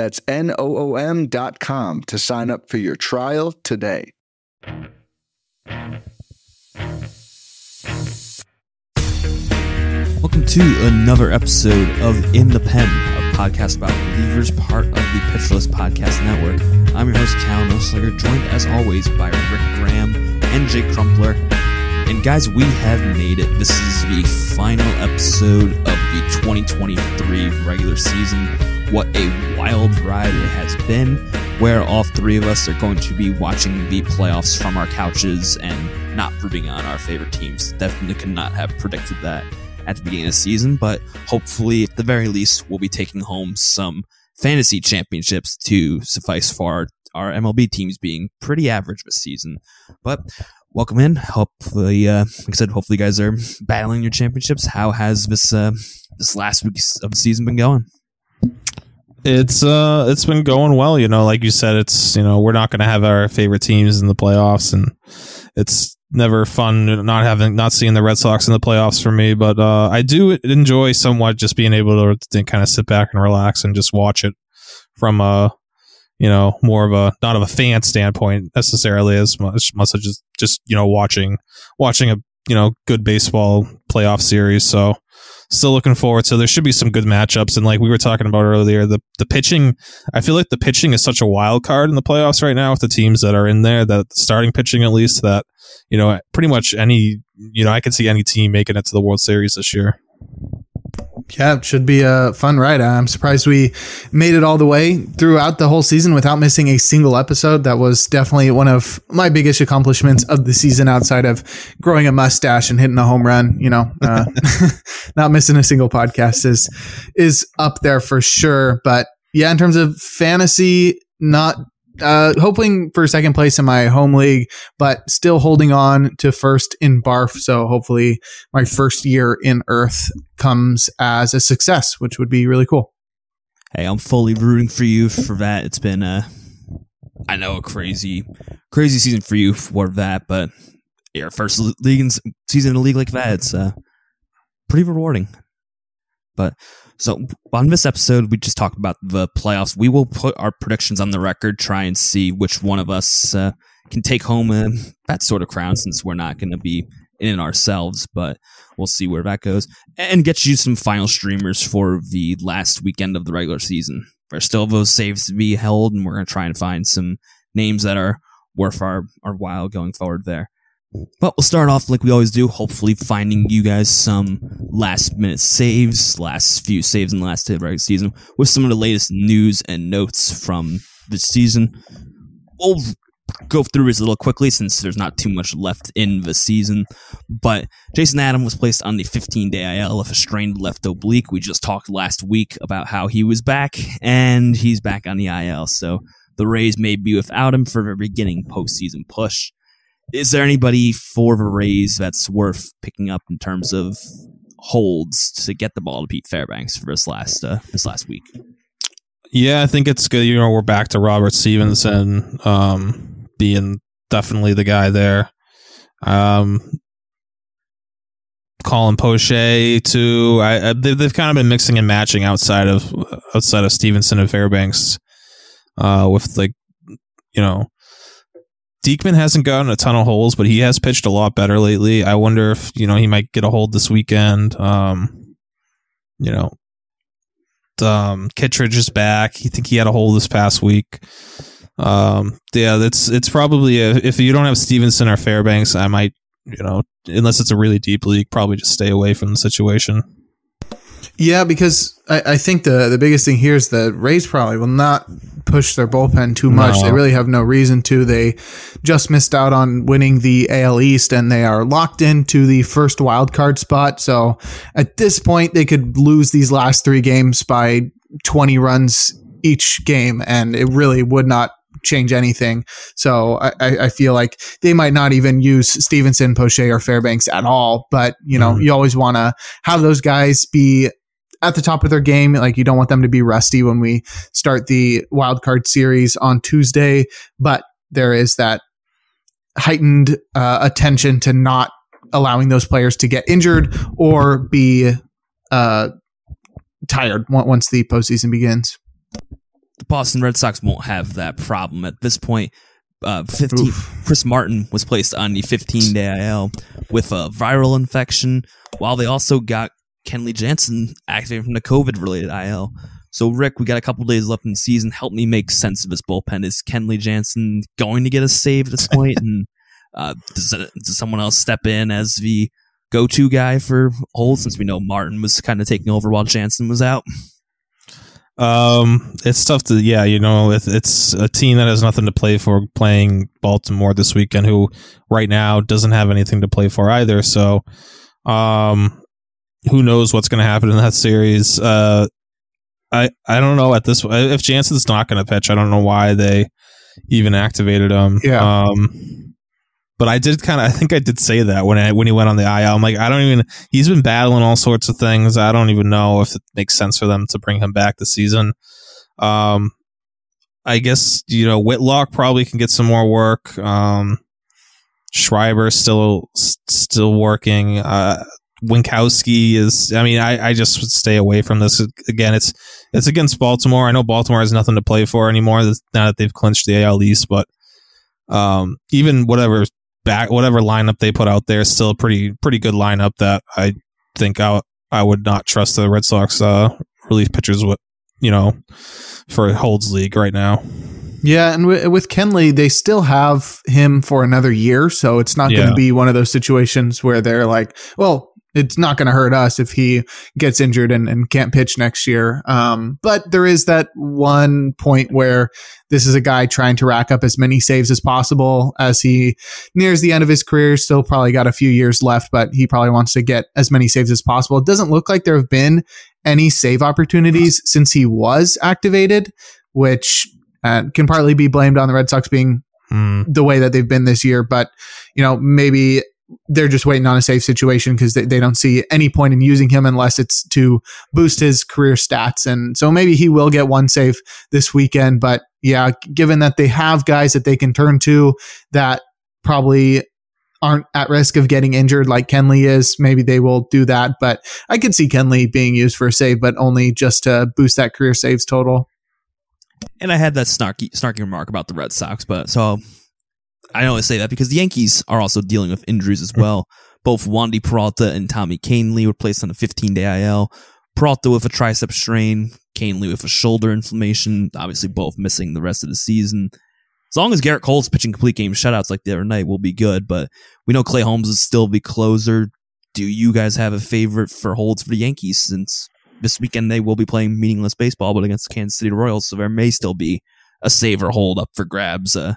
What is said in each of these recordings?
That's N-O-O-M dot com to sign up for your trial today. Welcome to another episode of In the Pen, a podcast about relievers, part of the Pitcher List Podcast Network. I'm your host, Callen Elslager, joined as always by Rick Graham and Jake Crumpler. And guys, we have made it. This is the final episode of the 2023 regular season. What a wild ride it has been, where all three of us are going to be watching the playoffs from our couches and not rooting on our favorite teams. Definitely could not have predicted that at the beginning of the season, but hopefully, at the very least, we'll be taking home some fantasy championships to suffice for our, MLB teams being pretty average this season. But welcome in. Hopefully, uh, like I said, hopefully you guys are battling your championships. How has this uh, this last week of the season been going? It's uh it's been going well, you know, like you said, it's you know, we're not gonna have our favorite teams in the playoffs and it's never fun not having not seeing the Red Sox in the playoffs for me, but uh I do enjoy somewhat just being able to, to kind of sit back and relax and just watch it from a you know, more of a not of a fan standpoint necessarily as much much as just just, you know, watching watching a you know, good baseball playoff series. So still looking forward. So there should be some good matchups. And like we were talking about earlier, the the pitching, I feel like the pitching is such a wild card in the playoffs right now with the teams that are in there. That starting pitching, at least, that you know, pretty much any, you know, I could see any team making it to the World Series this year. Yeah, it should be a fun ride. I'm surprised we made it all the way throughout the whole season without missing a single episode. That was definitely one of my biggest accomplishments of the season outside of growing a mustache and hitting a home run. You know, uh, not missing a single podcast is, is up there for sure. But yeah, in terms of fantasy, not uh, hoping for second place in my home league, but still holding on to first in Barf. So hopefully my first year in Earth comes as a success, which would be really cool. Hey, I'm fully rooting for you for that. It's been a, I know a crazy, crazy season for you for that, but your first league season in a league like that, it's uh, pretty rewarding. But so on this episode, we just talked about the playoffs. We will put our predictions on the record, try and see which one of us uh, can take home uh, that sort of crown, since we're not going to be in it ourselves. But we'll see where that goes, and get you some final streamers for the last weekend of the regular season. There's still those saves to be held, and we're going to try and find some names that are worth our, our while going forward there. But we'll start off like we always do, hopefully finding you guys some last minute saves, last few saves in the last day of regular season, with some of the latest news and notes from the season. We'll go through this a little quickly since there's not too much left in the season. But Jason Adam was placed on the 15 day IL with a strained left oblique. We just talked last week about how he was back, and he's back on the IL. So the Rays may be without him for the beginning postseason push is there anybody for the Rays that's worth picking up in terms of holds to get the ball to Pete Fairbanks for this last uh, this last week? Yeah, I think it's good. You know, we're back to Robert Stephenson um, being definitely the guy there. Um, Colin Poche too. I, I they've, they've kind of been mixing and matching outside of outside of Stevenson and Fairbanks, uh, with like you know Diekman hasn't gotten a ton of holes, but he has pitched a lot better lately. I wonder if you know he might get a hold this weekend. Um, you know, um, Kittredge is back. He think he had a hole this past week. Um, yeah, that's it's probably a, if you don't have Stephenson or Fairbanks, I might you know unless it's a really deep league, probably just stay away from the situation. Yeah, because I, I, think the the biggest thing here is that Rays probably will not push their bullpen too much. No. They really have no reason to. They just missed out on winning the AL East, and they are locked into the first wild card spot. So at this point, they could lose these last three games by 20 runs each game, and it really would not change anything. So I, I feel like they might not even use Stephenson, Poche, or Fairbanks at all. But you know, mm-hmm. you always want to have those guys be at the top of their game. Like you don't want them to be rusty when we start the wild card series on Tuesday. But there is that heightened uh, attention to not allowing those players to get injured or be uh, tired once the postseason begins. The Boston Red Sox won't have that problem at this point. Uh, 15, Chris Martin was placed on the 15 day IL with a viral infection, while they also got Kenley Jansen activated from the COVID related IL. So, Rick, we got a couple days left in the season. Help me make sense of this bullpen. Is Kenley Jansen going to get a save at this point? and uh, does, it, does someone else step in as the go to guy for Holt since we know Martin was kind of taking over while Jansen was out? Um, it's tough to yeah, you know, it's, it's a team that has nothing to play for playing Baltimore this weekend, who right now doesn't have anything to play for either. So, um, who knows what's going to happen in that series? Uh, I I don't know at this if Jansen's not going to pitch. I don't know why they even activated him. Yeah. Um, but I did kind of I think I did say that when I when he went on the IL. I'm like I don't even he's been battling all sorts of things. I don't even know if it makes sense for them to bring him back this season. Um, I guess you know Whitlock probably can get some more work. Um, Schreiber still still working. Uh, Winckowski is. I mean, I, I just would stay away from this. Again, it's it's against Baltimore. I know Baltimore has nothing to play for anymore now that they've clinched the AL East, but um, even whatever back whatever lineup they put out there is still a pretty pretty good lineup that I think I I would not trust the Red Sox uh, relief pitchers with you know for Holds League right now. Yeah, and w- with Kenley, they still have him for another year, so it's not yeah. going to be one of those situations where they're like, "Well, it's not going to hurt us if he gets injured and, and can't pitch next year. Um, but there is that one point where this is a guy trying to rack up as many saves as possible as he nears the end of his career. Still probably got a few years left, but he probably wants to get as many saves as possible. It doesn't look like there have been any save opportunities since he was activated, which uh, can partly be blamed on the Red Sox being mm. the way that they've been this year. But, you know, maybe they're just waiting on a safe situation because they, they don't see any point in using him unless it's to boost his career stats. And so maybe he will get one save this weekend. But yeah, given that they have guys that they can turn to that probably aren't at risk of getting injured like Kenley is, maybe they will do that. But I could see Kenley being used for a save, but only just to boost that career saves total. And I had that snarky snarky remark about the Red Sox, but so I always say that because the Yankees are also dealing with injuries as well. Both Wandy Peralta and Tommy Kahnle were placed on a 15 day IL. Peralta with a tricep strain, Kahnle with a shoulder inflammation, obviously both missing the rest of the season. As long as Gerrit Cole's pitching complete game shutouts like the other night, we'll be good. But we know Clay Holmes is still be closer. Do you guys have a favorite for holds for the Yankees since this weekend they will be playing meaningless baseball, but against the Kansas City Royals, so there may still be a save or hold up for grabs. Uh,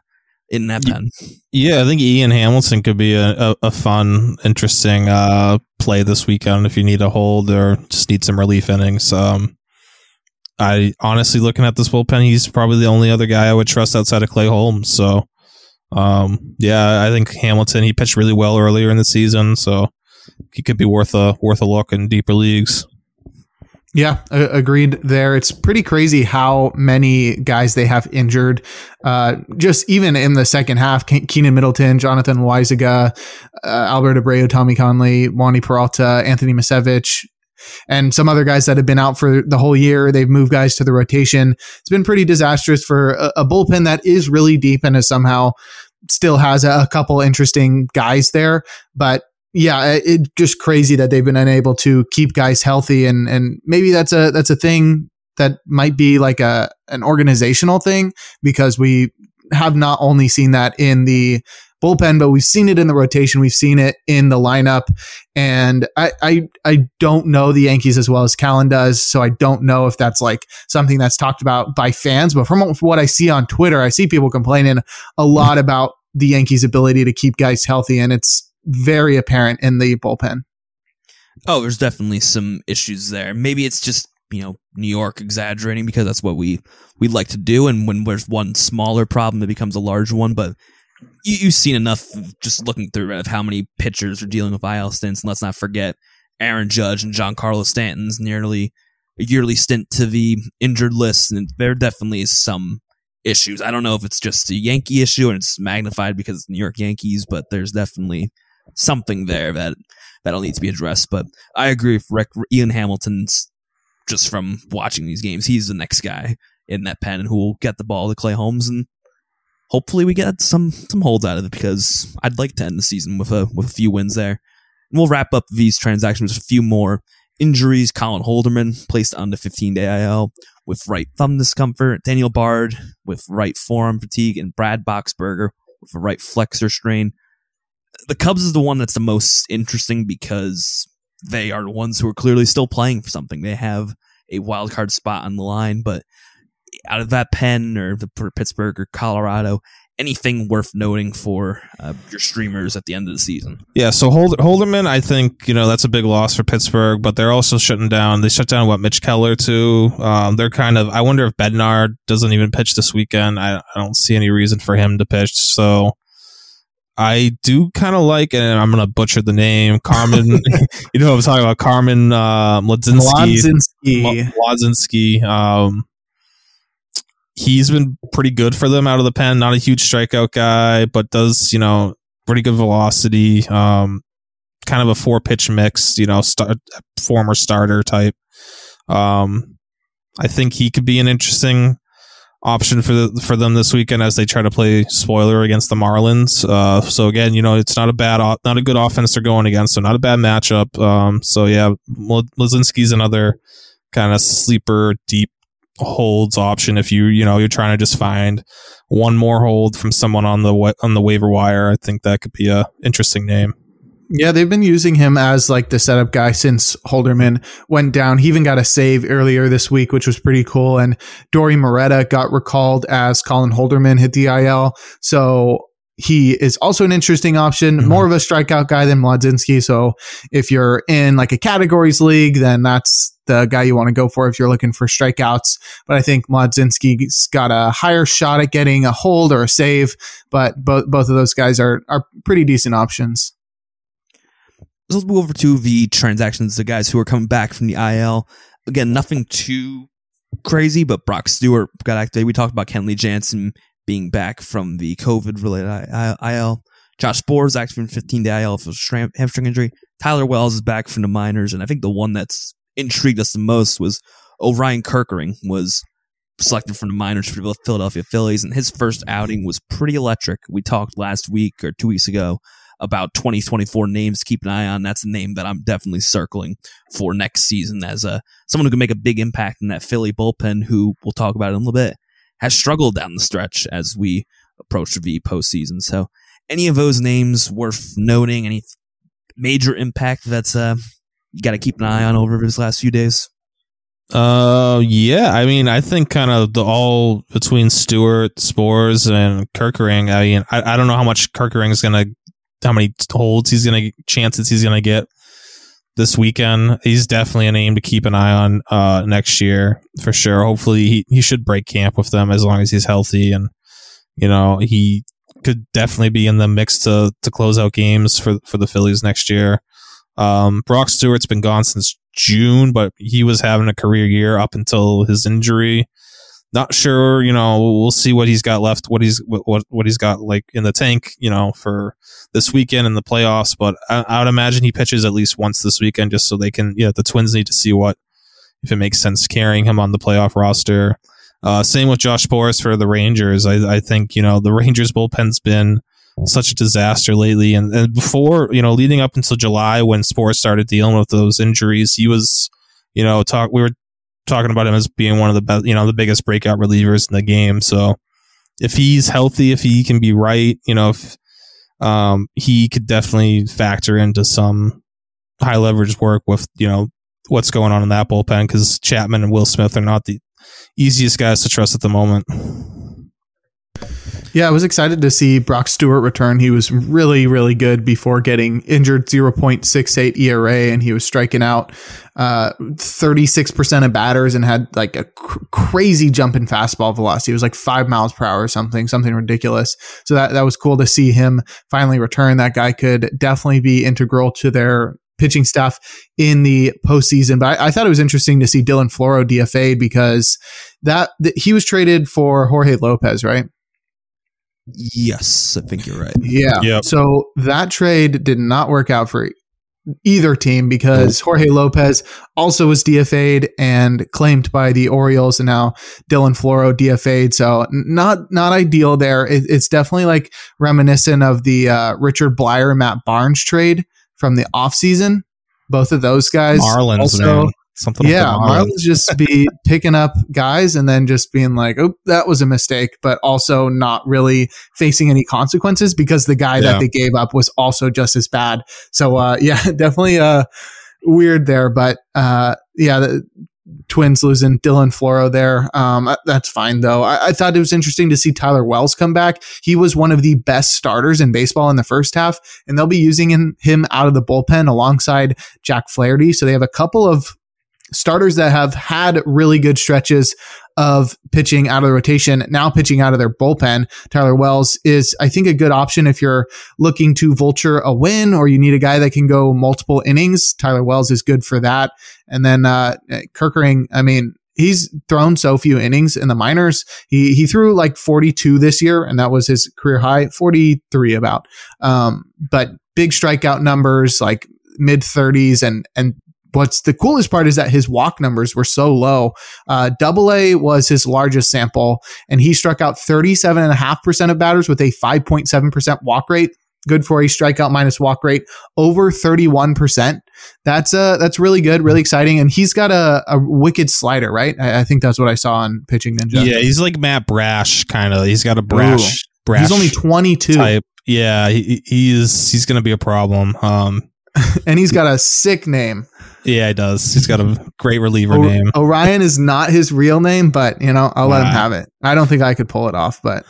in that pen. Yeah, I think Ian Hamilton could be a, a, a fun, interesting uh, play this weekend if you need a hold or just need some relief innings. Um, I honestly, looking at this bullpen, he's probably the only other guy I would trust outside of Clay Holmes. So, um, yeah, I think Hamilton. He pitched really well earlier in the season, so he could be worth a worth a look in deeper leagues. Yeah, agreed there. It's pretty crazy how many guys they have injured. Uh, just even in the second half, Keenan Middleton, Jonathan Loaisiga, uh, Albert Abreu, Tommy Kahnle, Wandy Peralta, Anthony Misiewicz, and some other guys that have been out for the whole year. They've moved guys to the rotation. It's been pretty disastrous for a, a bullpen that is really deep and is somehow still has a couple interesting guys there, but yeah, it's just crazy that they've been unable to keep guys healthy, and and maybe that's a that's a thing that might be like a an organizational thing because we have not only seen that in the bullpen, but we've seen it in the rotation, we've seen it in the lineup, and I I I don't know the Yankees as well as Callen does, so I don't know if that's like something that's talked about by fans, but from what I see on Twitter, I see people complaining a lot about the Yankees' ability to keep guys healthy, and it's very apparent in the bullpen. Oh, there's definitely some issues there. Maybe it's just you know New York exaggerating because that's what we we like to do, and when there's one smaller problem, it becomes a large one. But you, you've seen enough just looking through of how many pitchers are dealing with IL stints, and let's not forget Aaron Judge and Giancarlo Stanton's nearly yearly stint to the injured list, and there definitely is some issues. I don't know if it's just a Yankee issue and it's magnified because it's New York Yankees, but there's definitely something there that that'll need to be addressed. But I agree with Rick, Ian Hamilton's just from watching these games. He's the next guy in that pen who will get the ball to Clay Holmes and hopefully we get some some holds out of it because I'd like to end the season with a with a few wins there. And we'll wrap up these transactions with a few more injuries. Colin Holderman placed on the 15 day IL with right thumb discomfort. Daniel Bard with right forearm fatigue, and Brad Boxberger with a right flexor strain. The Cubs is the one that's the most interesting because they are the ones who are clearly still playing for something. They have a wild card spot on the line, but out of that pen or the for Pittsburgh or Colorado, anything worth noting for uh, your streamers at the end of the season? Yeah, so Hold- Holderman, I think you know that's a big loss for Pittsburgh, but they're also shutting down. They shut down what Mitch Keller too. Um, they're kind of. I wonder if Bednar doesn't even pitch this weekend. I, I don't see any reason for him to pitch. So I do kind of like, and I'm gonna butcher the name, Carmen. you know what I'm talking about, Carmen uh. Mlodzinski. Um, he's been pretty good for them out of the pen. Not a huge strikeout guy, but does you know pretty good velocity. Um, kind of a four pitch mix. You know, start, former starter type. Um, I think he could be an interesting option for the, for them this weekend as they try to play spoiler against the Marlins. Uh, so again, you know, it's not a bad, not a good offense they're going against, so not a bad matchup. Um, so yeah, Mlodzinski's another kind of sleeper deep holds option if you you know you're trying to just find one more hold from someone on the on the waiver wire. I think that could be a interesting name. Yeah, they've been using him as like the setup guy since Holderman went down. He even got a save earlier this week, which was pretty cool. And Dauri Moreta got recalled as Colin Holderman hit the IL. So he is also an interesting option, mm-hmm. more of a strikeout guy than Mlodzinski. So if you're in like a categories league, then that's the guy you want to go for if you're looking for strikeouts. But I think Mlodzinski's got a higher shot at getting a hold or a save. But both both of those guys are are pretty decent options. Let's move over to the transactions. The guys who are coming back from the IL. Again, nothing too crazy, but Brock Stewart got activated. We talked about Kenley Jansen being back from the COVID related IL. Josh Sborz active in 15 day IL for hamstring injury. Tyler Wells is back from the minors, and I think the one that's intrigued us the most was Orion Kerkering was selected from the minors for the Philadelphia Phillies, and his first outing was pretty electric. We talked last week or two weeks ago about 2024 names to keep an eye on. That's a name that I'm definitely circling for next season as a someone who can make a big impact in that Philly bullpen. Who we'll talk about in a little bit has struggled down the stretch as we approach the postseason. So, any of those names worth noting? Any major impact that's uh, you got to keep an eye on over this last few days? Uh, yeah. I mean, I think kind of the all between Stewart, Sborz, and Kerkering. I mean, I, I don't know how much Kerkering is gonna, how many holds he's gonna, chances he's gonna get this weekend. He's definitely a name to keep an eye on uh, next year for sure. Hopefully, he, he should break camp with them as long as he's healthy, and you know he could definitely be in the mix to to close out games for for the Phillies next year. Um, Brock Stewart's been gone since June, but he was having a career year up until his injury. Not sure, you know. We'll see what he's got left, what he's what what he's got like in the tank, you know, for this weekend in the playoffs. But I, I would imagine he pitches at least once this weekend, just so they can. Yeah, the Twins need to see what if it makes sense carrying him on the playoff roster. Uh, same with Josh Sborz for the Rangers. I, I think you know the Rangers bullpen's been such a disaster lately. And, and before, you know, leading up until July when Sborz started dealing with those injuries, he was, you know, talk. We were talking about him as being one of the best, you know, the biggest breakout relievers in the game. So if he's healthy, if he can be right, you know, if um, he could definitely factor into some high leverage work with, you know, what's going on in that bullpen because Chapman and Will Smith are not the easiest guys to trust at the moment. Yeah, I was excited to see Brock Stewart return. He was really, really good before getting injured 0.68 ERA, and he was striking out uh, 36% of batters and had like a cr- crazy jump in fastball velocity. It was like five miles per hour or something, something ridiculous. So that, that was cool to see him finally return. That guy could definitely be integral to their pitching staff in the postseason. But I, I thought it was interesting to see Dylan Floro DFA because that, that he was traded for Jorge Lopez, right? Yes, I think you're right. Yeah. Yep. So that trade did not work out for either team because Jorge Lopez also was DFA'd and claimed by the Orioles, and now Dylan Floro DFA'd. So not not ideal there. It, it's definitely like reminiscent of the uh, Richard Bleier Matt Barnes trade from the offseason. Both of those guys Marlins, also man. Something. yeah, the Marlins just be picking up guys and then just being like, "Oh, that was a mistake," but also not really facing any consequences because the guy Yeah. that they gave up was also just as bad. So, uh, yeah, definitely uh, weird there. But uh, yeah, the Twins losing Dylan Floro there. Um, uh, that's fine though. I, I thought it was interesting to see Tyler Wells come back. He was one of the best starters in baseball in the first half, and they'll be using him, him out of the bullpen alongside Jack Flaherty. So they have a couple of starters that have had really good stretches of pitching out of the rotation, now pitching out of their bullpen. Tyler Wells is, I think, a good option if you're looking to vulture a win or you need a guy that can go multiple innings. Tyler Wells is good for that. And then uh, Kerkering, I mean, he's thrown so few innings in the minors. He he threw like 42 this year, and that was his career high, 43 about. Um, but big strikeout numbers, like mid 30s, and and what's the coolest part is that his walk numbers were so low. Uh, Double A was his largest sample, and he struck out 37.5% of batters with a 5.7% walk rate. Good for a strikeout minus walk rate over 31%. That's uh that's really good, really exciting. And he's got a, a wicked slider, right? I, I think that's what I saw on Pitching Ninja. Yeah, he's like Matt Brash, kind of. He's got a brash, brash. He's only 22 type. Yeah, he, he's he's gonna be a problem. Um, and he's got a sick name. yeah, he does. He's got a great reliever O- name. Orion is not his real name, but you know, I'll let him have it. I don't think I could pull it off, but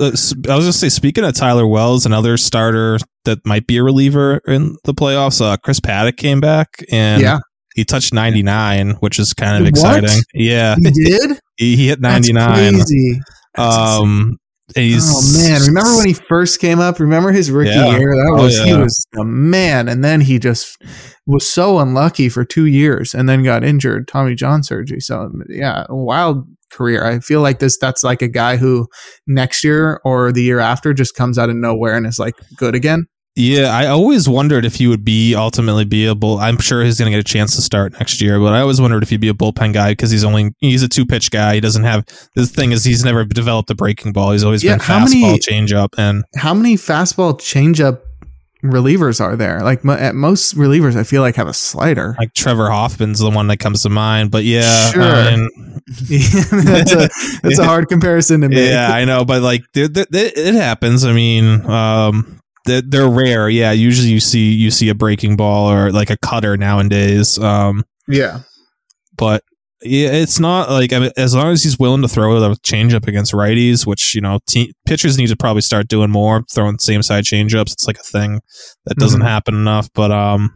I was gonna say, speaking of Tyler Wells, another starter that might be a reliever in the playoffs. Uh, Chris Paddack came back and yeah, he touched 99, which is kind of What? exciting. Yeah, he did. he, he hit 99. Um, oh man, remember when he first came up? Remember his rookie Yeah. year? That Oh, was he was a man, and then he just was so unlucky for two years, and then got injured, Tommy John surgery. So um, yeah, wild career. I feel like this. That's like a guy who next year or the year after just comes out of nowhere and is like good again. Yeah, I always wondered if he would be ultimately be a bull. I'm sure he's going to get a chance to start next year, but I always wondered if he'd be a bullpen guy because he's only he's a two pitch guy. He doesn't have the thing is he's never developed a breaking ball. He's always Yeah, been how fastball, many- changeup, and How many fastball changeup relievers are there? Like mo- at most relievers, I feel like have a slider. like Trevor Hoffman's the one that comes to mind. But yeah, Sure. I mean, that's a that's a hard comparison to make. yeah, I know, but like it it happens. I mean, um, they're, they're rare. Yeah, usually you see you see a breaking ball or like a cutter nowadays. Um, yeah. but yeah, it's not like I mean, as long as he's willing to throw the changeup against righties, which you know te- pitchers need to probably start doing more, throwing same side changeups. It's like a thing that doesn't Mhm. happen enough. But um,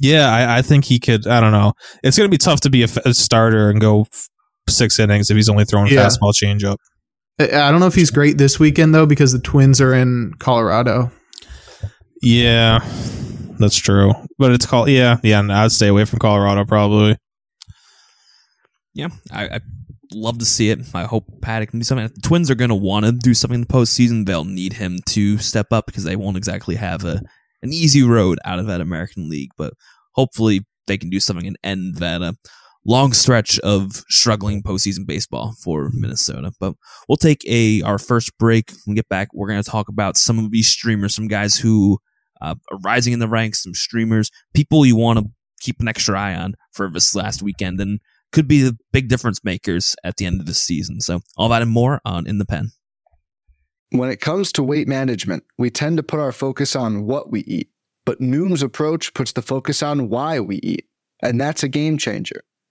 yeah, I, I think he could. I don't know. It's gonna be tough to be a, f- a starter and go f- six innings if he's only throwing Yeah. fastball changeup. I I don't know if he's great this weekend though because the Twins are in Colorado. Yeah, that's true. But it's called yeah, yeah. I'd stay away from Colorado probably. Yeah, I, I love to see it. I hope Paddack can do something. If the Twins are going to want to do something in the postseason, they'll need him to step up because they won't exactly have a an easy road out of that American League. But hopefully, they can do something and end that uh, long stretch of struggling postseason baseball for Minnesota. But we'll take a our first break. When we get back, we're going to talk about some of these streamers, some guys who uh, are rising in the ranks, some streamers, people you want to keep an extra eye on for this last weekend, and could be the big difference makers at the end of the season. So all that and more on In the Pen. When it comes to weight management, we tend to put our focus on what we eat, but Noom's approach puts the focus on why we eat. And that's a game changer.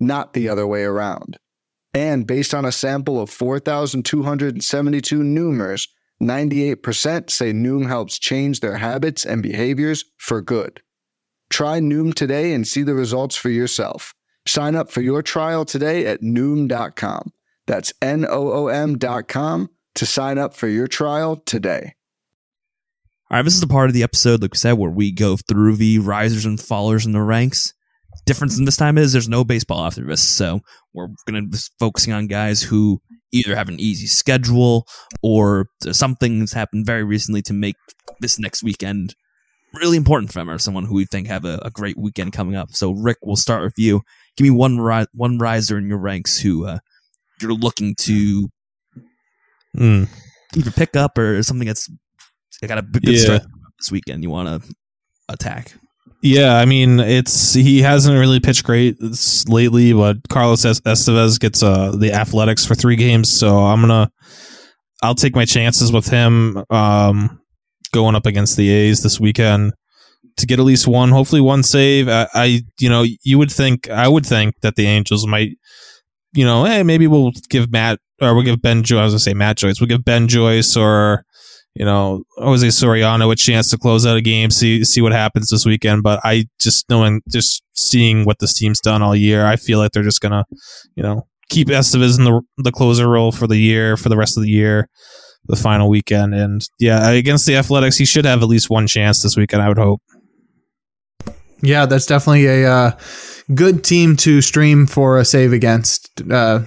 not the other way around. And based on a sample of 4,272 Noomers, 98% say Noom helps change their habits and behaviors for good. Try Noom today and see the results for yourself. Sign up for your trial today at Noom.com. That's N O O M.com to sign up for your trial today. All right, this is the part of the episode, like we said, where we go through the risers and fallers in the ranks. Difference in this time is there's no baseball after this, so we're going to be focusing on guys who either have an easy schedule or something's happened very recently to make this next weekend really important for them, or someone who we think have a, a great weekend coming up. So, Rick, we'll start with you. Give me one ri- one riser in your ranks who uh, you're looking to Mm. either pick up or something that's got a good Yeah. start this weekend. You want to attack. Yeah, I mean, it's he hasn't really pitched great lately, but Carlos Es- Estevez gets uh, the Athletics for three games, so I'm gonna I'll take my chances with him um, going up against the A's this weekend to get at least one, hopefully one save. I, I you know, you would think I would think that the Angels might, you know, hey, maybe we'll give Matt or we'll give Ben Joyce. I was gonna say Matt Joyce. We'll give Ben Joyce or you know, Jose Soriano a chance to close out a game, see see what happens this weekend. But I just knowing, just seeing what this team's done all year, I feel like they're just gonna, you know, keep Estevez in the the closer role for the year, for the rest of the year, the final weekend. And yeah, against the Athletics, he should have at least one chance this weekend. I would hope. Yeah, that's definitely a uh, good team to stream for a save against. Uh,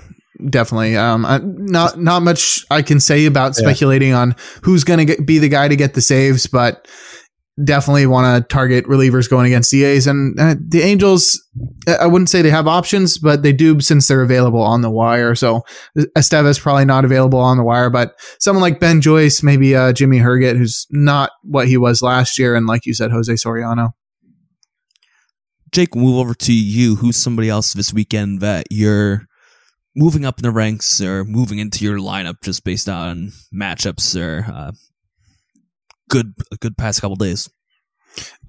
definitely. Um, I, not not much I can say about Yeah. speculating on who's going to be the guy to get the saves, but definitely want to target relievers going against the A's and uh, the Angels. I I wouldn't say they have options, but they do since they're available on the wire. So Estevez probably not available on the wire, but someone like Ben Joyce, maybe uh, Jimmy Herget, who's not what he was last year, and like you said, Jose Soriano. Jake, we'll move over to you. Who's somebody else this weekend that you're moving up in the ranks or moving into your lineup just based on matchups or uh, good a good past couple days?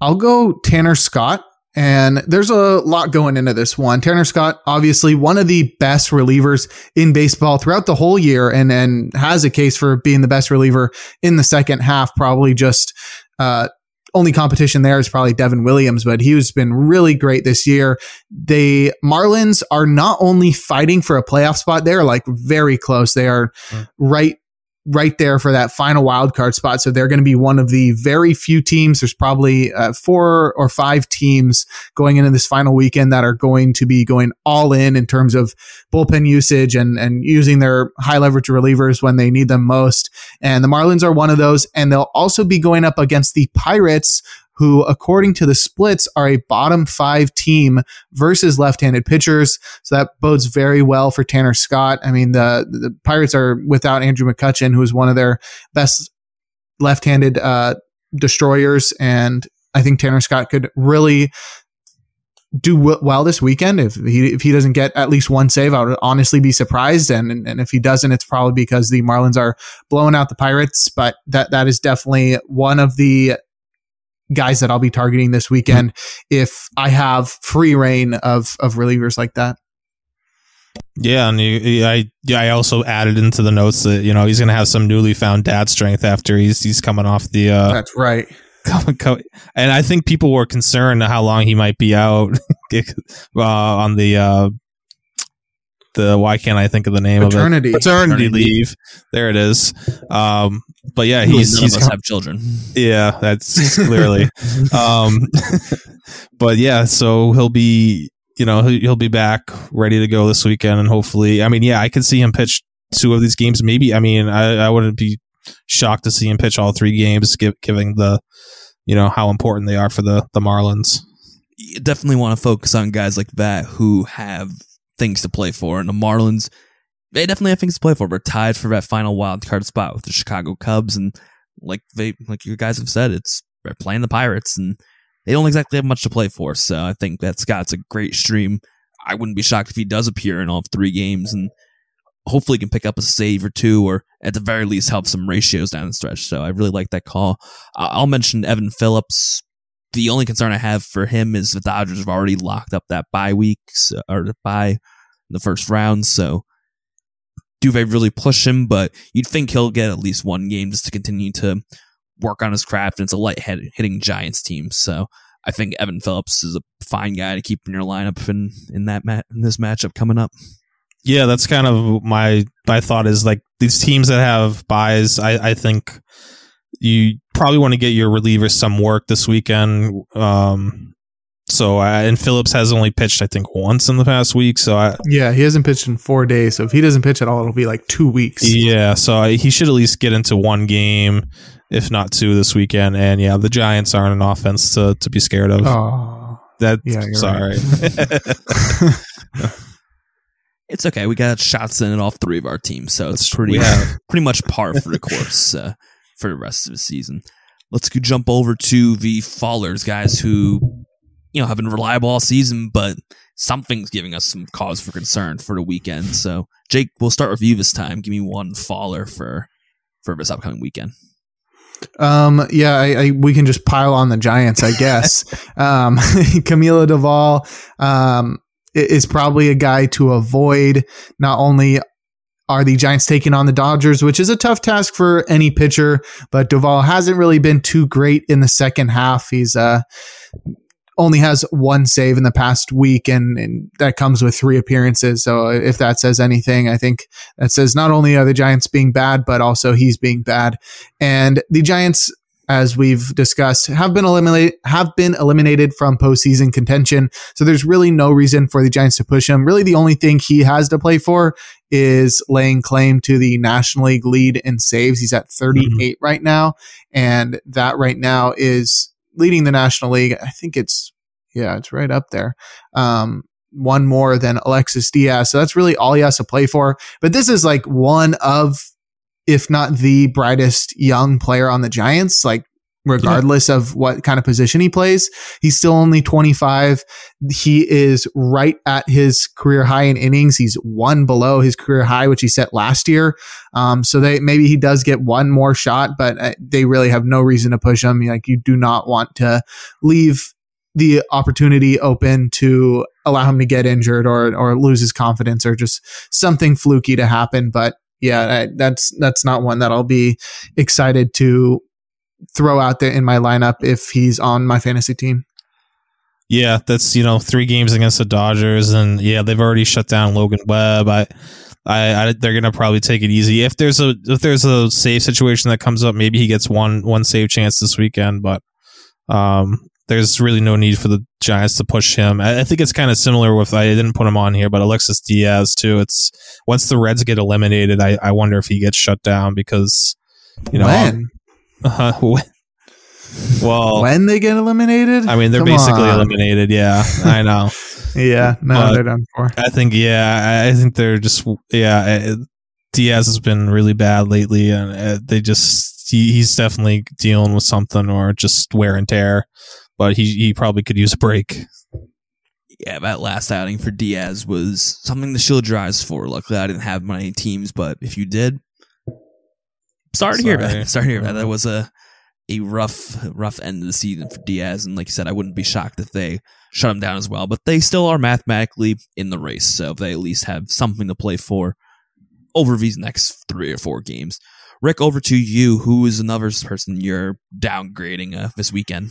I'll go Tanner Scott. And there's a lot going into this one. Tanner Scott, obviously one of the best relievers in baseball throughout the whole year and, and has a case for being the best reliever in the second half. Probably just, uh, only competition there is probably Devin Williams, but he's been really great this year. The Marlins are not only fighting for a playoff spot, they're like very close. They are Mm. right right there for that final wild card spot. So they're going to be one of the very few teams. There's probably uh, four or five teams going into this final weekend that are going to be going all in in terms of bullpen usage and and using their high leverage relievers when they need them most. And the Marlins are one of those. And they'll also be going up against the Pirates. Who, according to the splits, are a bottom five team versus left-handed pitchers. So that bodes very well for Tanner Scott. I mean, the the Pirates are without Andrew McCutchen, who is one of their best left-handed uh, destroyers, and I think Tanner Scott could really do well this weekend. If he if he doesn't get at least one save, I would honestly be surprised. And and, and if he doesn't, it's probably because the Marlins are blowing out the Pirates. But that that is definitely one of the guys that I'll be targeting this weekend if I have free reign of of relievers like that. Yeah, and you, you- I yeah, I also added into the notes that you know he's going to have some newly found dad strength after he's he's coming off the uh, That's right. co- co- and I think people were concerned how long he might be out uh, on the uh, the why can't I think of the name Paternity. of it paternity Paternity leave. There it is. Um, but yeah, He's, he's None he's of us have children. yeah, that's clearly. um, but yeah, so he'll be, you know, he'll, he'll be back ready to go this weekend, and hopefully, I mean, yeah, I could see him pitch two of these games. Maybe, I mean, I, I wouldn't be shocked to see him pitch all three games, give, giving the, you know, how important they are for the the Marlins. you definitely want to focus on guys like that who have things to play for. And the Marlins, they definitely have things to play for. We're tied for that final wild card spot with the Chicago Cubs, and like they, like you guys have said, it's they're playing the Pirates, and they don't exactly have much to play for. So I think that Scott's a great stream. I wouldn't be shocked if he does appear in all three games, and hopefully can pick up a save or two, or at the very least help some ratios down the stretch. So I really like that call. I'll mention Evan Phillips. The only concern I have for him is the Dodgers have already locked up that bye weeks or the bye in the first round. So do they really push him? But you'd think he'll get at least one game just to continue to work on his craft. And it's a light hitting Giants team. So I think Evan Phillips is a fine guy to keep in your lineup in, in that in this matchup coming up. Yeah, that's kind of my my thought is like these teams that have buys, I, I think you probably want to get your relievers some work this weekend. Um, so uh, and Phillips has only pitched I think once in the past week. So I, yeah, he hasn't pitched in four days. So if he doesn't pitch at all, it'll be like two weeks. Yeah, so I, he should at least get into one game, if not two, this weekend. And yeah, the Giants aren't an offense to to be scared of. Oh, that yeah, sorry. Right. it's okay. We got shots in it off three of our teams, so it's pretty pretty much par for the course uh, for the rest of the season. Let's go jump over to the fallers, guys who you know have been reliable all season, but something's giving us some cause for concern for the weekend. So, Jake, we'll start with you this time. Give me one faller for for this upcoming weekend. Um, yeah, I, I, we can just pile on the Giants, I guess. um, Camilo Doval, um, is probably a guy to avoid. Not only are the Giants taking on the Dodgers, which is a tough task for any pitcher, but Doval hasn't really been too great in the second half. He's, uh, only has one save in the past week, and, and, that comes with three appearances. So if that says anything, I think that says not only are the Giants being bad, but also he's being bad. And the Giants, as we've discussed, have been eliminated have been eliminated from postseason contention. So there's really no reason for the Giants to push him. Really, the only thing he has to play for is laying claim to the National League lead in saves. He's at 38 mm-hmm. right now, and that right now is leading the National League. I think it's yeah, it's right up there. Um, one more than Alexis Diaz. So that's really all he has to play for. But this is like one of, if not the brightest young player on the Giants. Like regardless yeah. of what kind of position he plays. He's still only 25. He is right at his career high in innings. He's one below his career high, which he set last year. Um, so they maybe he does get one more shot, but uh, they really have no reason to push him. Like you do not want to leave the opportunity open to allow him to get injured or or lose his confidence or just something fluky to happen. But yeah, I, that's that's not one that I'll be excited to throw out there in my lineup if he's on my fantasy team. Yeah, that's you know three games against the Dodgers, and yeah, they've already shut down Logan Webb. I, I, I, they're gonna probably take it easy. If there's a if there's a save situation that comes up, maybe he gets one one save chance this weekend. But um, there's really no need for the Giants to push him. I, I think it's kind of similar with I didn't put him on here, but Alexis Diaz too. It's once the Reds get eliminated, I, I wonder if he gets shut down because you know when? Uh, well, when they get eliminated, I mean they're Come basically on. eliminated. Yeah, I know. yeah, no, but they're done for. I think yeah, I, I think they're just yeah. Diaz has been really bad lately, and uh, they just he, he's definitely dealing with something or just wear and tear. But he he probably could use a break. Yeah, that last outing for Diaz was something to shield your eyes for. Luckily, I didn't have many teams, but if you did, sorry to hear that. Sorry to hear that. That was a a rough rough end of the season for Diaz, and like you said, I wouldn't be shocked if they shut him down as well. But they still are mathematically in the race, so they at least have something to play for over these next three or four games. Rick, over to you. Who is another person you're downgrading uh, this weekend?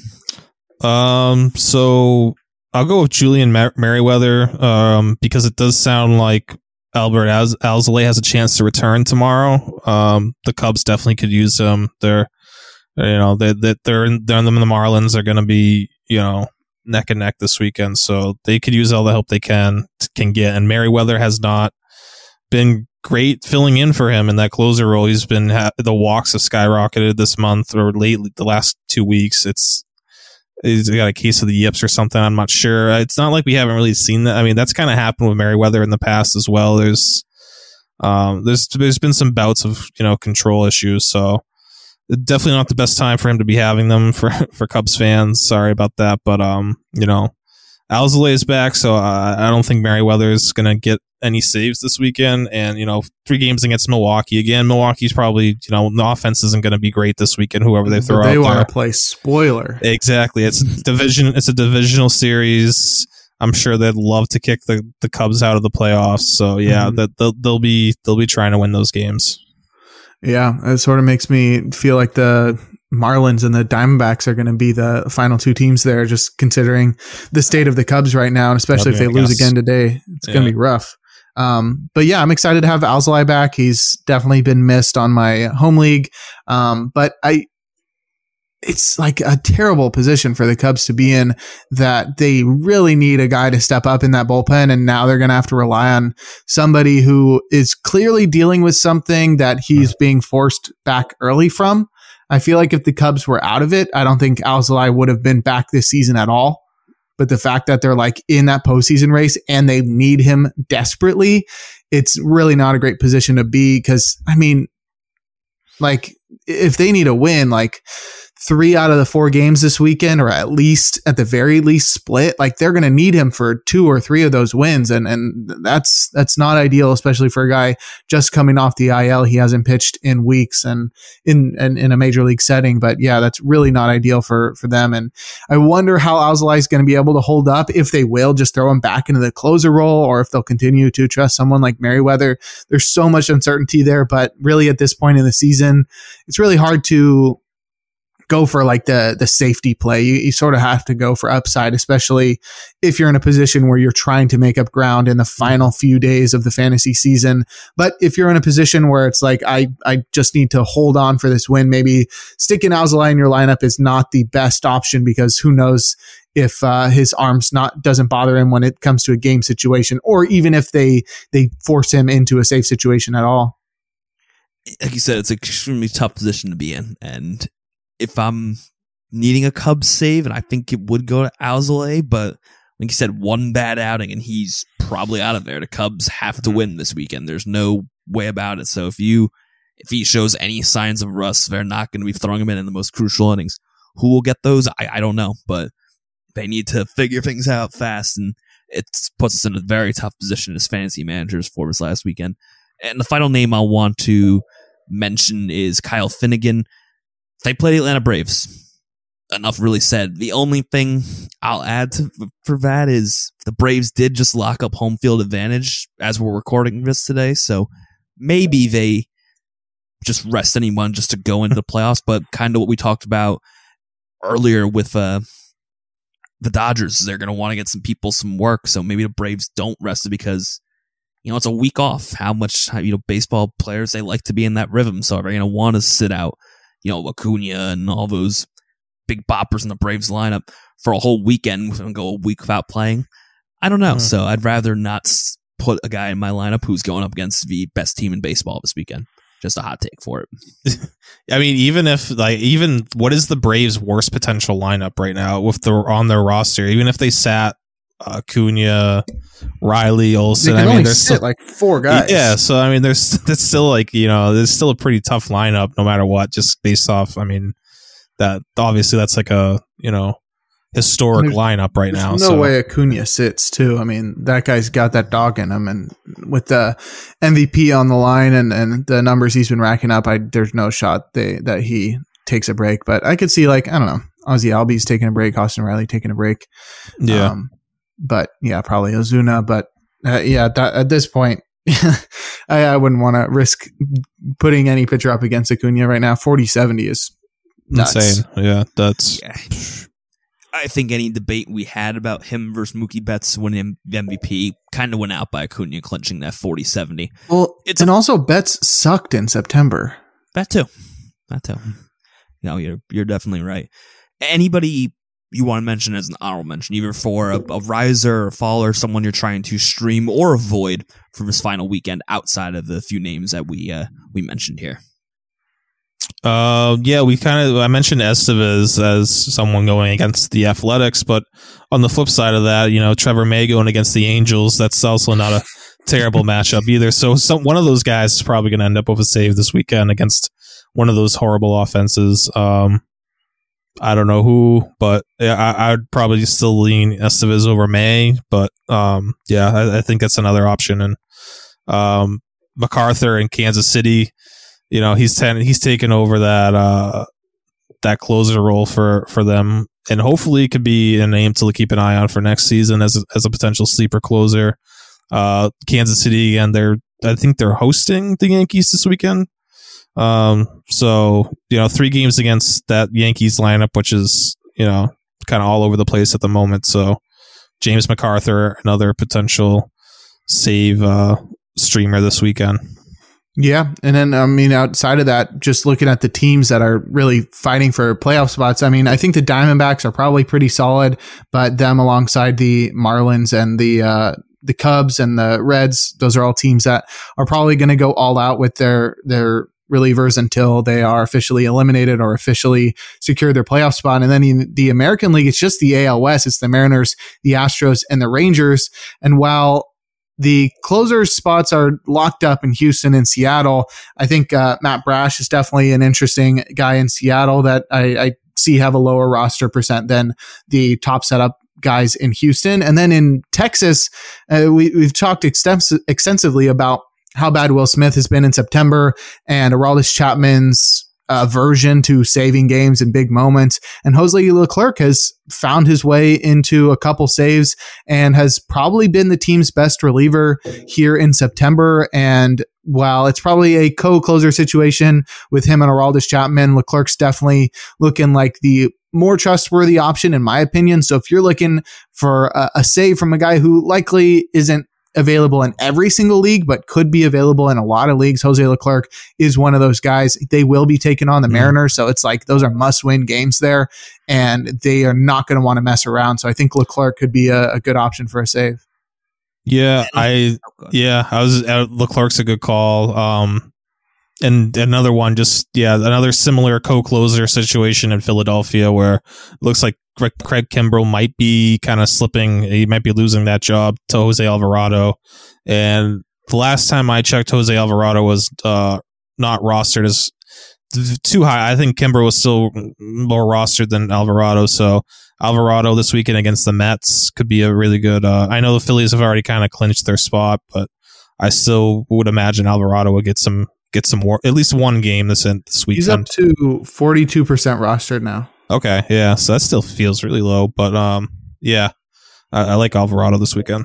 Um, so I'll go with Julian Mer- Merryweather um, because it does sound like Albert Az- Alzolay has a chance to return tomorrow. Um, the Cubs definitely could use him. They're, you know, they, they they're in, they're in the Marlins are going to be, you know, neck and neck this weekend, so they could use all the help they can can get. And Merryweather has not been great filling in for him in that closer role. He's been ha- the walks have skyrocketed this month or lately the last two weeks. It's he's got a case of the yips or something. I'm not sure. It's not like we haven't really seen that. I mean, that's kind of happened with Merryweather in the past as well. There's Um, there's there's been some bouts of you know control issues, so definitely not the best time for him to be having them for for Cubs fans. Sorry about that, but um, you know, Alzolay is back, so uh, I don't think Merryweather is gonna get any saves this weekend. And you know, three games against Milwaukee again. Milwaukee's probably you know the offense isn't gonna be great this weekend. Whoever they throw they out want there, to play spoiler. exactly. It's a division. It's a divisional series. I'm sure they'd love to kick the, the Cubs out of the playoffs. So yeah, Mhm. that they'll, they'll be they'll be trying to win those games. Yeah, it sort of makes me feel like the Marlins and the Diamondbacks are going to be the final two teams there, just considering the state of the Cubs right now, and especially Yeah, if they I lose guess. again today, it's going to be rough. Um, but yeah, I'm excited to have Alzolay back. He's definitely been missed on my home league. Um, but I, it's like a terrible position for the Cubs to be in that they really need a guy to step up in that bullpen. And now they're going to have to rely on somebody who is clearly dealing with something that he's being forced back early from. I feel like if the Cubs were out of it, I don't think Alzolay would have been back this season at all. But the fact that they're like in that postseason race and they need him desperately, it's really not a great position to be. Cause I mean, like if they need a win, like three out of the four games this weekend, or at least at the very least split, like they're going to need him for two or three of those wins. And, and that's, that's not ideal, especially for a guy just coming off the IL. He hasn't pitched in weeks and in, in, in a major league setting. But yeah, that's really not ideal for, for them. And I wonder how Alzolay is going to be able to hold up if they will just throw him back into the closer role or if they'll continue to trust someone like Merryweather. There's so much uncertainty there, but really at this point in the season, it's really hard to go for like the the safety play. You, you sort of have to go for upside, especially if you're in a position where you're trying to make up ground in the final few days of the fantasy season. But if you're in a position where it's like I I just need to hold on for this win, maybe sticking Alzolay in your lineup is not the best option because who knows if uh, his arms not doesn't bother him when it comes to a game situation, or even if they they force him into a safe situation at all. like you said, it's an extremely tough position to be in. And if I'm needing a Cubs save, and I think it would go to Alzolay, but like you said, one bad outing and he's probably out of there. The Cubs have to mm-hmm. win this weekend. There's no way about it. So if you if he shows any signs of rust, they're not going to be throwing him in in the most crucial innings. Who will get those? I, I don't know, but they need to figure things out fast, and it puts us in a very tough position as fantasy managers for this last weekend. And the final name I want to mention is Kyle Finnegan. They played the Atlanta Braves. Enough really said. The only thing I'll add to, for that is the Braves did just lock up home field advantage as we're recording this today. So maybe they just rest anyone just to go into the playoffs. But kind of what we talked about earlier with uh, the Dodgers, they're going to want to get some people some work. So maybe the Braves don't rest it because you know, it's a week off. How much, you know, baseball players, they like to be in that rhythm. So they're going to want to sit out, you know, Acuna and all those big boppers in the Braves lineup for a whole weekend and go a week without playing. I don't know. Hmm. So I'd rather not put a guy in my lineup who's going up against the best team in baseball this weekend. Just a hot take for it. I mean, even if like even what is the Braves' worst potential lineup right now with the on their roster? Even if they sat Acuna, Riley, Olson, I mean, there's still, like four guys. yeah. So I mean, there's that's still like you know, there's still a pretty tough lineup no matter what, just based off. I mean, that obviously that's like a you know historic lineup right now. no so. way Acuna sits too. I mean, that guy's got that dog in him, and with the MVP on the line and, and the numbers he's been racking up, I there's no shot they, that he takes a break. But I could see like I don't know, Ozzie Albies taking a break, Austin Riley taking a break. Yeah. Um, but yeah, probably Ozuna. But uh, yeah, that, at this point, I, I wouldn't want to risk putting any pitcher up against Acuna right now. 40-70 is nuts. Insane. Yeah, that's Yeah. I think any debate we had about him versus Mookie Betts winning the MVP kind of went out by Acuna clinching that 40 70. Well, It's and also Betts sucked in September. That too. That too. No, you're you're definitely right. Anybody you want to mention as an honorable mention, either for a, a riser or a faller, someone you're trying to stream or avoid for this final weekend outside of the few names that we uh, we mentioned here. Uh, yeah, we kind of I mentioned Estevez as someone going against the Athletics, but on the flip side of that, you know, Trevor May going against the Angels, that's also not a terrible matchup either. So some one of those guys is probably going to end up with a save this weekend against one of those horrible offenses. Um, I don't know who, but I, I'd probably still lean Estevez over May. But um, yeah, I, I think that's another option. And um, McArthur in Kansas City, you know, he's ten, he's taken over that uh, that closer role for for them, and hopefully it could be a name to keep an eye on for next season as a, as a potential sleeper closer. Uh, Kansas City, and they're I think they're hosting the Yankees this weekend. Um, so you know, three games against that Yankees lineup, which is you know kind of all over the place at the moment. So James McArthur, another potential save uh, streamer this weekend. Yeah, and then I mean, outside of that, just looking at the teams that are really fighting for playoff spots. I mean, I think the Diamondbacks are probably pretty solid, but them alongside the Marlins and the uh, the Cubs and the Reds, those are all teams that are probably going to go all out with their their relievers until they are officially eliminated or officially secure their playoff spot. And then in the American League, it's just the AL West. It's the Mariners, the Astros, and the Rangers. And while the closer spots are locked up in Houston and Seattle. I think uh, Matt Brash is definitely an interesting guy in Seattle that I, I see have a lower roster percent than the top setup guys in Houston. And then in Texas, uh, we, we've talked extens- extensively about how bad Will Smith has been in September and Aroldis Chapman's uh, aversion to saving games in big moments. And Jose Leclerc has found his way into a couple saves and has probably been the team's best reliever here in September. And while it's probably a co-closer situation with him and Aroldis Chapman, Leclerc's definitely looking like the more trustworthy option in my opinion. So if you're looking for a, a save from a guy who likely isn't available in every single league, but could be available in a lot of leagues. Jose Leclerc is one of those guys. They will be taking on the mm-hmm. Mariners. So it's like those are must win games there, and they are not going to want to mess around. So I think Leclerc could be a, a good option for a save. Yeah, I yeah, I was uh, Leclerc's a good call. Um, and another one, just yeah, another similar co-closer situation in Philadelphia where it looks like Craig Kimbrel might be kind of slipping. He might be losing that job to Jose Alvarado. And the last time I checked, Jose Alvarado was uh, not rostered as too high. I think Kimbrel was still more rostered than Alvarado. So Alvarado this weekend against the Mets could be a really good. Uh, I know the Phillies have already kind of clinched their spot, but I still would imagine Alvarado would get some get some more at least one game this this weekend. He's up to forty two percent rostered now. Okay, yeah, so that still feels really low, but um, yeah, I, I like Alvarado this weekend.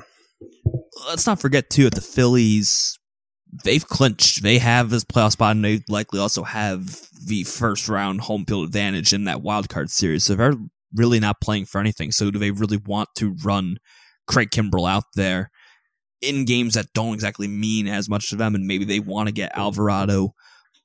Let's not forget too at the Phillies, they've clinched. They have this playoff spot, and they likely also have the first round home field advantage in that wild card series. So they're really not playing for anything. So do they really want to run Craig Kimbrel out there in games that don't exactly mean as much to them? And maybe they want to get Alvarado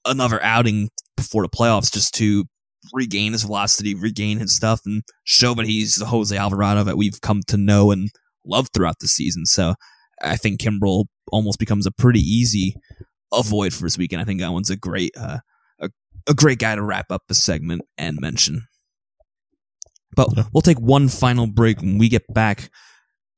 another outing before the playoffs just to regain his velocity, regain his stuff, and show that he's the Jose Alvarado that we've come to know and love throughout the season. So I think Kimbrel almost becomes a pretty easy avoid for this weekend. I think that one's a great uh, a, a great guy to wrap up the segment and mention. But we'll take one final break when we get back.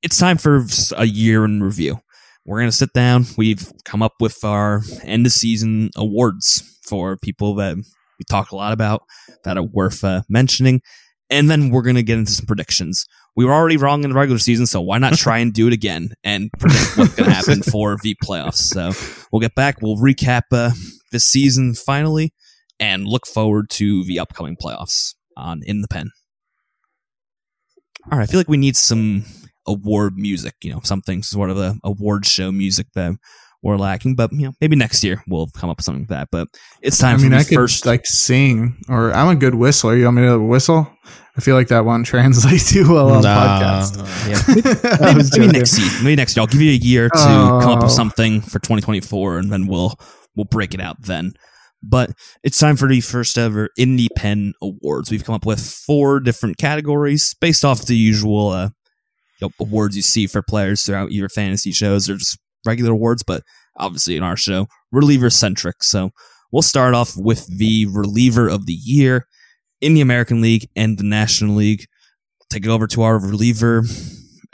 It's time for a year in review. We're going to sit down. We've come up with our end of season awards for people that we talk a lot about that are worth uh, mentioning. And then we're going to get into some predictions. We were already wrong in the regular season, so why not try and do it again and predict what's going to happen for the playoffs? So we'll get back. We'll recap uh, this season finally and look forward to the upcoming playoffs on In the Pen. All right, I feel like we need some award music, you know, something sort of a award show music that we're lacking. But you know, maybe next year we'll come up with something like that. But it's time. I mean, I could first like sing, or I'm a good whistler. You want me to whistle? I feel like that won't translate too well on nah, podcast. Yeah. maybe, maybe next season. Maybe next year. I'll give you a year to oh. come up with something for 2024, and then we'll we'll break it out then. But it's time for the first ever In the Pen Awards. We've come up with four different categories based off the usual uh, you know, awards you see for players throughout your fantasy shows or just regular awards, but obviously in our show, reliever centric. So we'll start off with the reliever of the year in the American League and the National League. Take it over to our reliever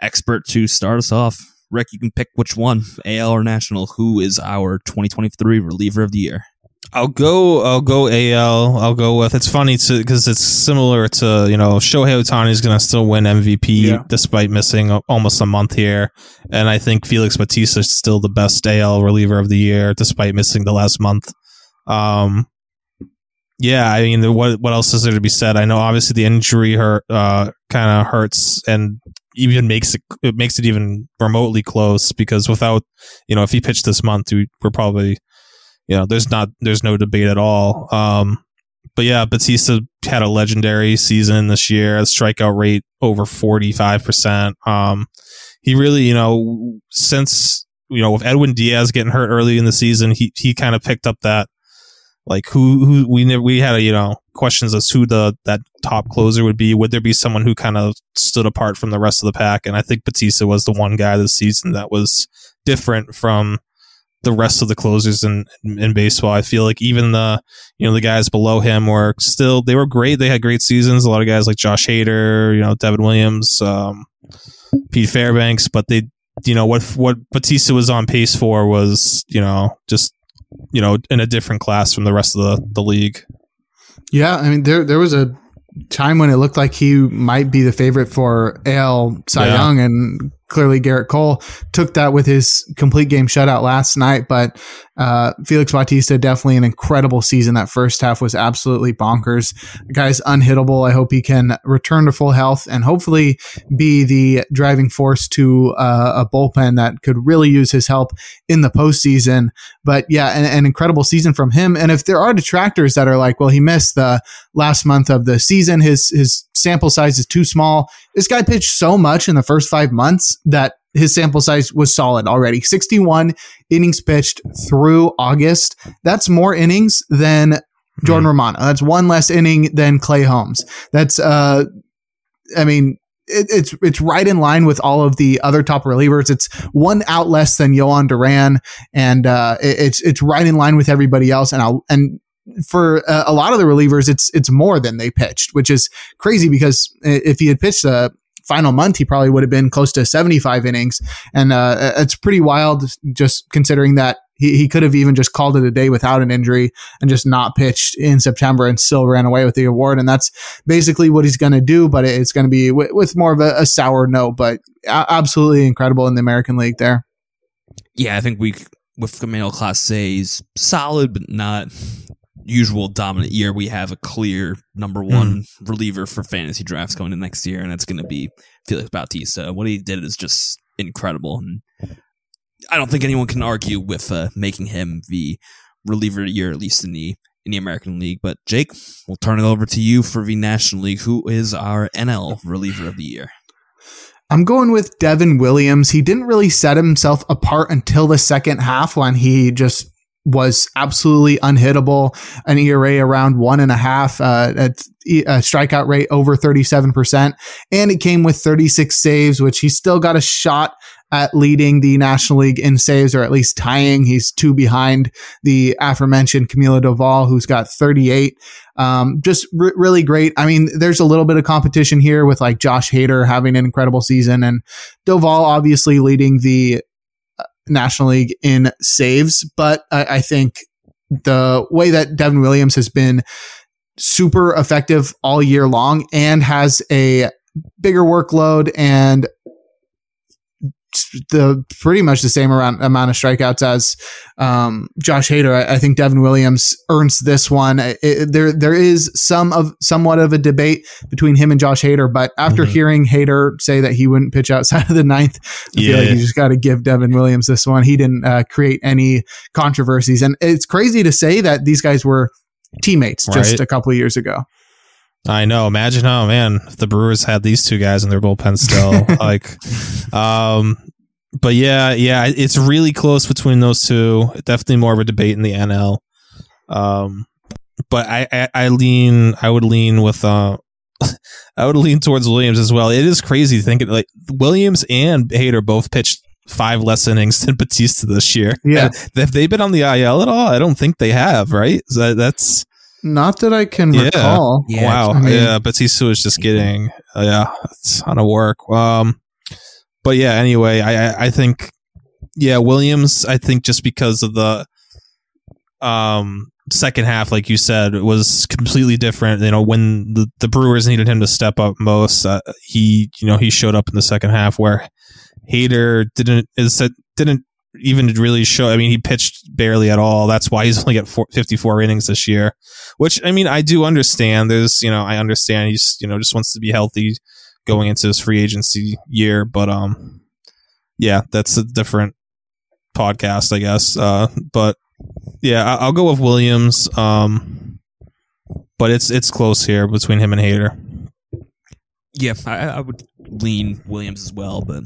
expert to start us off. Rick, you can pick which one, AL or National. Who is our 2023 reliever of the year? I'll go. I'll go AL. I'll go with. It's funny to because it's similar to you know Shohei Ohtani is going to still win MVP Yeah. despite missing almost a month here, and I think Felix Bautista is still the best AL reliever of the year despite missing the last month. Um, yeah, I mean, what what else is there to be said? I know obviously the injury hurt, uh, kind of hurts and even makes it it makes it even remotely close because without you know if he pitched this month, we, we're probably you know, there's not there's no debate at all. Um, but yeah, Bautista had a legendary season this year. A strikeout rate over forty five percent. Um, he really, you know, since you know with Edwin Diaz getting hurt early in the season, he he kind of picked up that like who who we never we had a, you know questions as who the that top closer would be. Would there be someone who kind of stood apart from the rest of the pack? And I think Bautista was the one guy this season that was different from the rest of the closers in, in baseball. I feel like even the you know the guys below him were still they were great. They had great seasons. A lot of guys like Josh Hader, you know, Devin Williams, um, Pete Fairbanks, but they you know what what Bautista was on pace for was you know just you know in a different class from the rest of the the league. Yeah, I mean there there was a time when it looked like he might be the favorite for AL Cy Yeah. Young, and clearly Gerrit Cole took that with his complete game shutout last night. But uh, Felix Bautista definitely an incredible season. That first half was absolutely bonkers. The guy's unhittable. I hope he can return to full health and hopefully be the driving force to uh, a bullpen that could really use his help in the postseason. But yeah, an, an incredible season from him. And if there are detractors that are like, well, he missed the last month of the season, his his sample size is too small. This guy pitched so much in the first five months that his sample size was solid already. 61 innings pitched through August. That's more innings than Jordan Romano. That's one less inning than Clay Holmes. That's uh I mean it, it's it's right in line with all of the other top relievers. It's one out less than Jhoan Duran, and uh, it- it's it's right in line with everybody else. And I'll and for uh, a lot of the relievers, it's it's more than they pitched, which is crazy because if he had pitched a final month, he probably would have been close to 75 innings, and uh, it's pretty wild just considering that. He, he could have even just called it a day without an injury and just not pitched in September and still ran away with the award. And that's basically what he's going to do, but it's going to be with, with more of a, a sour note, but absolutely incredible in the American League there. Yeah, I think we with the male class A is solid, but not usual dominant year. We have a clear number one reliever for fantasy drafts going into next year, and that's going to be Felix Bautista. What he did is just incredible, and I don't think anyone can argue with uh, making him the reliever of the year, at least in the in the American League. But Jake, we'll turn it over to you for the National League. Who is our NL reliever of the year? I'm going with Devin Williams. He didn't really set himself apart until the second half when he just was absolutely unhittable. An ERA around one and a half, uh, a, a strikeout rate over 37%. And it came with 36 saves, which he still got a shot at leading the National League in saves, or at least tying. He's two behind the aforementioned Camilo Doval, who's got 38. Um, just re- really great. I mean, there's a little bit of competition here with like Josh Hader having an incredible season and Doval obviously leading the National League in saves. But I, I think the way that Devin Williams has been super effective all year long and has a bigger workload and the pretty much the same amount, amount of strikeouts as um, Josh Hader. I, I think Devin Williams earns this one. It- it- there there is some of somewhat of a debate between him and Josh Hader, but after Mhm. hearing Hader say that he wouldn't pitch outside of the ninth, I feel like you just got to give Devin Williams this one. He didn't uh, create any controversies, and it's crazy to say that these guys were teammates just a couple of years ago. I know. Imagine how man if the Brewers had these two guys in their bullpen still. like, um, but yeah, yeah, it's really close between those two. Definitely more of a debate in the NL. Um, but I, I, I lean, I would lean with, uh, I would lean towards Williams as well. It is crazy thinking like Williams and Hader both pitched five less innings than Bautista this year. Yeah. Have they been on the IL at all? I don't think they have. Right? So that's Not that I can Yeah. recall. Yeah, wow. I mean- yeah, Bautista was just getting uh, yeah, a ton of work. Um, but yeah, anyway, I I, I think yeah, Williams. I think just because of the um second half, like you said, was completely different. You know, when the, the Brewers needed him to step up most, uh, he you know he showed up in the second half where Hader didn't is didn't even to really show. I mean, he pitched barely at all. That's why he's only got four, 54 innings this year. Which I mean, I do understand. There's you know I understand he's you know just wants to be healthy going into his free agency year, but um, yeah, that's a different podcast, I guess. Uh, but yeah, I- will go with Williams. Um, but it's it's close here between him and Hader. Yeah, I, I would lean Williams as well, but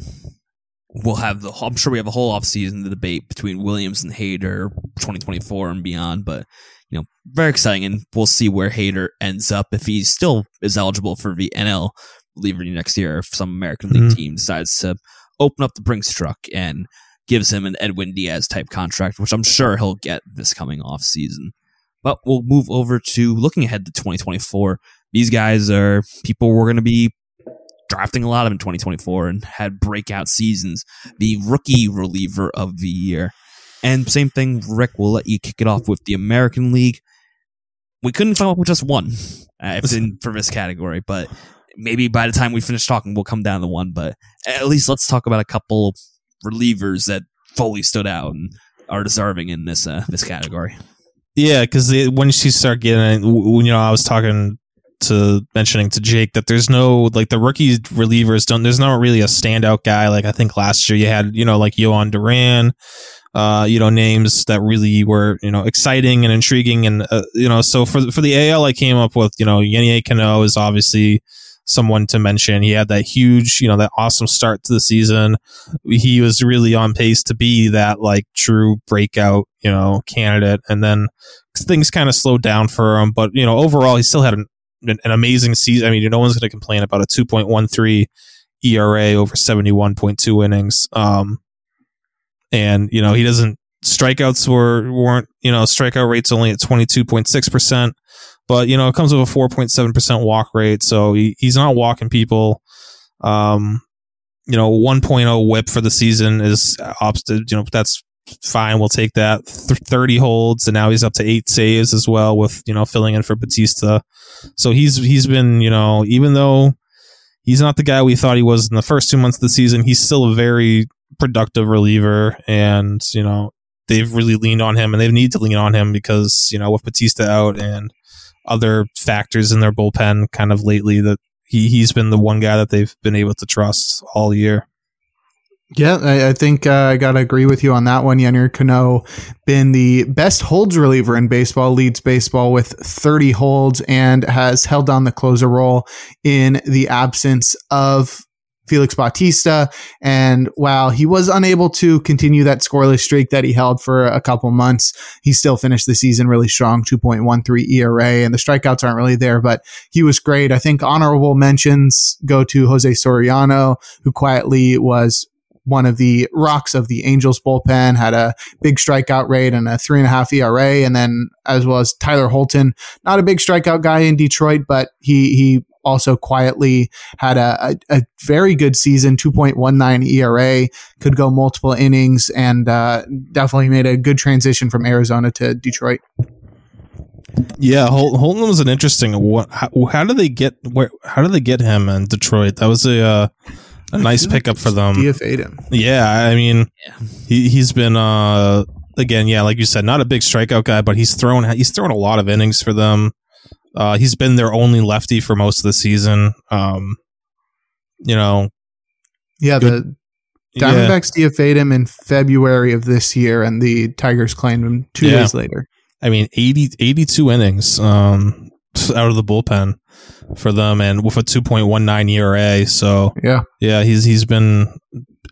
we'll have the. I'm sure we have a whole offseason the debate between Williams and Hader, 2024 and beyond. But you know, very exciting, and we'll see where Hader ends up if he still is eligible for the NL reliever next year. If some American League mm-hmm. team decides to open up the Brinks truck and gives him an Edwin Diaz type contract, which I'm sure he'll get this coming off season. But we'll move over to looking ahead to 2024. These guys are people we're going to be drafting a lot of in 2024 and had breakout seasons. The rookie reliever of the year. And same thing, Rick, we'll let you kick it off with the American League. We couldn't come up with just one uh, in, for this category, but maybe by the time we finish talking, we'll come down to one. But at least let's talk about a couple relievers that fully stood out and are deserving in this uh, this category. Yeah, because once you start getting, you know, I was talking to mentioning to Jake that there's no like the rookie relievers don't. There's not really a standout guy. Like I think last year you had, you know, like Jhoan Duran. Uh, you know, names that really were, you know, exciting and intriguing. And, uh, you know, so for, for the AL, I came up with, you know, Yennier Cano is obviously someone to mention. He had that huge, you know, that awesome start to the season. He was really on pace to be that like true breakout, you know, candidate. And then things kind of slowed down for him, but you know, overall, he still had an, an, an amazing season. I mean, no one's going to complain about a 2.13 ERA over 71.2 innings. Um, and you know, he doesn't strikeouts were weren't you know strikeout rates only at 22.6 percent but you know it comes with a 4.7% walk rate so he, he's not walking people um you know 1.0 whip for the season is opposite you know that's fine we'll take that Th- 30 holds and now he's up to 8 saves as well with you know filling in for Bautista. so he's he's been you know even though he's not the guy we thought he was in the first two months of the season he's still a very productive reliever and you know they've really leaned on him and they need to lean on him because you know with Bautista out and other factors in their bullpen kind of lately that he, he's been the one guy that they've been able to trust all year. Yeah, I, I think uh, I got to agree with you on that one. Yennier Cano been the best holds reliever in baseball, leads baseball with 30 holds and has held down the closer role in the absence of Felix Bautista. And while he was unable to continue that scoreless streak that he held for a couple months, he still finished the season really strong, 2.13 ERA. And the strikeouts aren't really there, but he was great. I think honorable mentions go to Jose Soriano, who quietly was one of the rocks of the Angels bullpen, had a big strikeout rate and a three and a half ERA. And then as well as Tyler Holton, not a big strikeout guy in Detroit, but he, he also quietly had a, a, a very good season, 2.19 ERA, could go multiple innings, and uh, definitely made a good transition from Arizona to Detroit. Yeah, Hol- Holton was an interesting. What? How, how did they get? Where? How did they get him in Detroit? That was a uh, a nice pickup for them. DFA'd him. Yeah, I mean, he he's been uh again, yeah, like you said, not a big strikeout guy, but he's thrown he's thrown a lot of innings for them. Uh, he's been their only lefty for most of the season. Um, you know, yeah, the Diamondbacks yeah. DFA'd him in February of this year, and the Tigers claimed him two yeah. days later. I mean, 80, 82 innings um, out of the bullpen for them, and with a two point one nine ERA. So yeah, yeah, he's he's been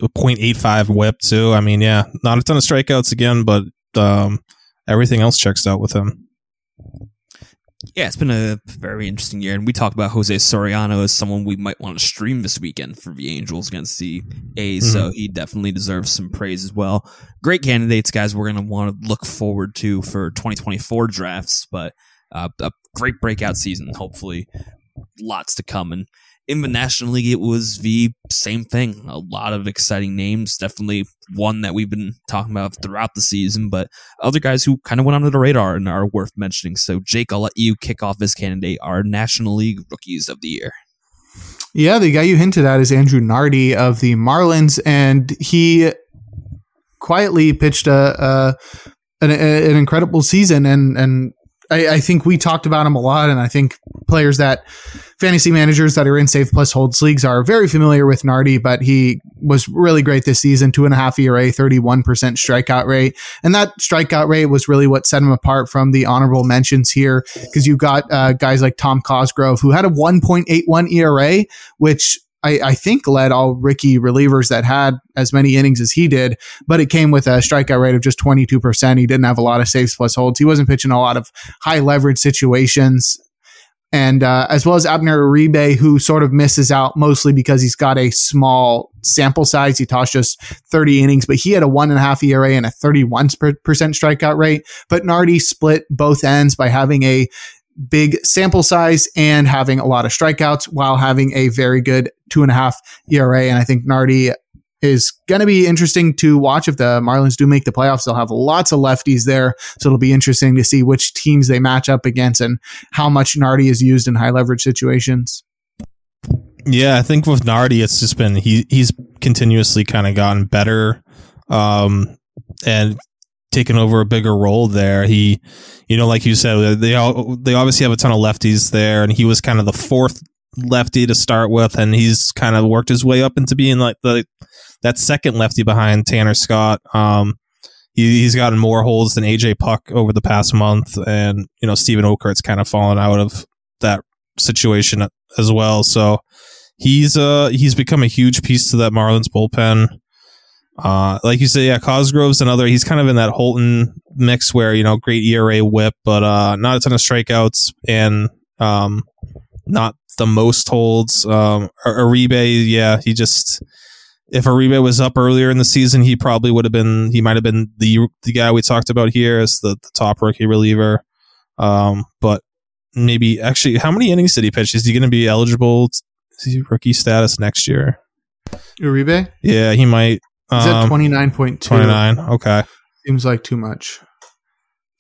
a 0.85 WHIP too. I mean, yeah, not a ton of strikeouts again, but um, everything else checks out with him yeah, it's been a very interesting year, and we talked about Jose Soriano as someone we might want to stream this weekend for the Angels against the A's. Mm-hmm. So he definitely deserves some praise as well. Great candidates, guys. We're going to want to look forward to for 2024 drafts, but uh, a great breakout season. Hopefully, lots to come. And in the National League, it was the same thing. A lot of exciting names. Definitely one that we've been talking about throughout the season, but other guys who kind of went under the radar and are worth mentioning. So, Jake, I'll let you kick off this candidate, our National League Rookies of the Year. Yeah, the guy you hinted at is Andrew Nardi of the Marlins, and he quietly pitched a, a an, an, incredible season, and and I, I, think we talked about him a lot, and I think players that fantasy managers that are in Save Plus Holds leagues are very familiar with Nardi, but he was really great this season. Two and a half ERA, 31% strikeout rate. And that strikeout rate was really what set him apart from the honorable mentions here because you got uh, guys like Tom Cosgrove, who had a 1.81 ERA, which I, I, think led all Ricky relievers that had as many innings as he did, but it came with a strikeout rate of just 22%. He didn't have a lot of saves plus holds. He wasn't pitching a lot of high leverage situations. And uh, as well as Abner Uribe, who sort of misses out mostly because he's got a small sample size. He tossed just 30 innings, but he had a one and a half ERA and a 31% strikeout rate. But Nardi split both ends by having a big sample size and having a lot of strikeouts while having a very good two and a half ERA. And I think Nardi is going to be interesting to watch if the Marlins do make the playoffs. They'll have lots of lefties there. So it'll be interesting to see which teams they match up against and how much Nardi is used in high leverage situations. Yeah, I think with Nardi, it's just been he he's continuously kind of gotten better, um, and taken over a bigger role there. He, you know, like you said, they all they obviously have a ton of lefties there, and he was kind of the fourth lefty to start with, and he's kind of worked his way up into being like the that second lefty behind Tanner Scott. Um, he, he's gotten more holds than AJ Puk over the past month, and you know Steven Okert's kind of fallen out of that situation as well. So he's uh he's become a huge piece to that Marlins bullpen. Uh, like you say, yeah, Cosgrove's another. He's kind of in that Holton mix where you know great ERA WHIP, but uh, not a ton of strikeouts and um, not the most holds. Um, Uribe, yeah, he just if Uribe was up earlier in the season, he probably would have been. He might have been the the guy we talked about here as the, the top rookie reliever. Um, but maybe actually, how many innings did he pitch? Is he going to be eligible? Is he rookie status next year? Uribe? Yeah, he might. Is um, twenty nine point two? Twenty nine. Okay. Seems like too much.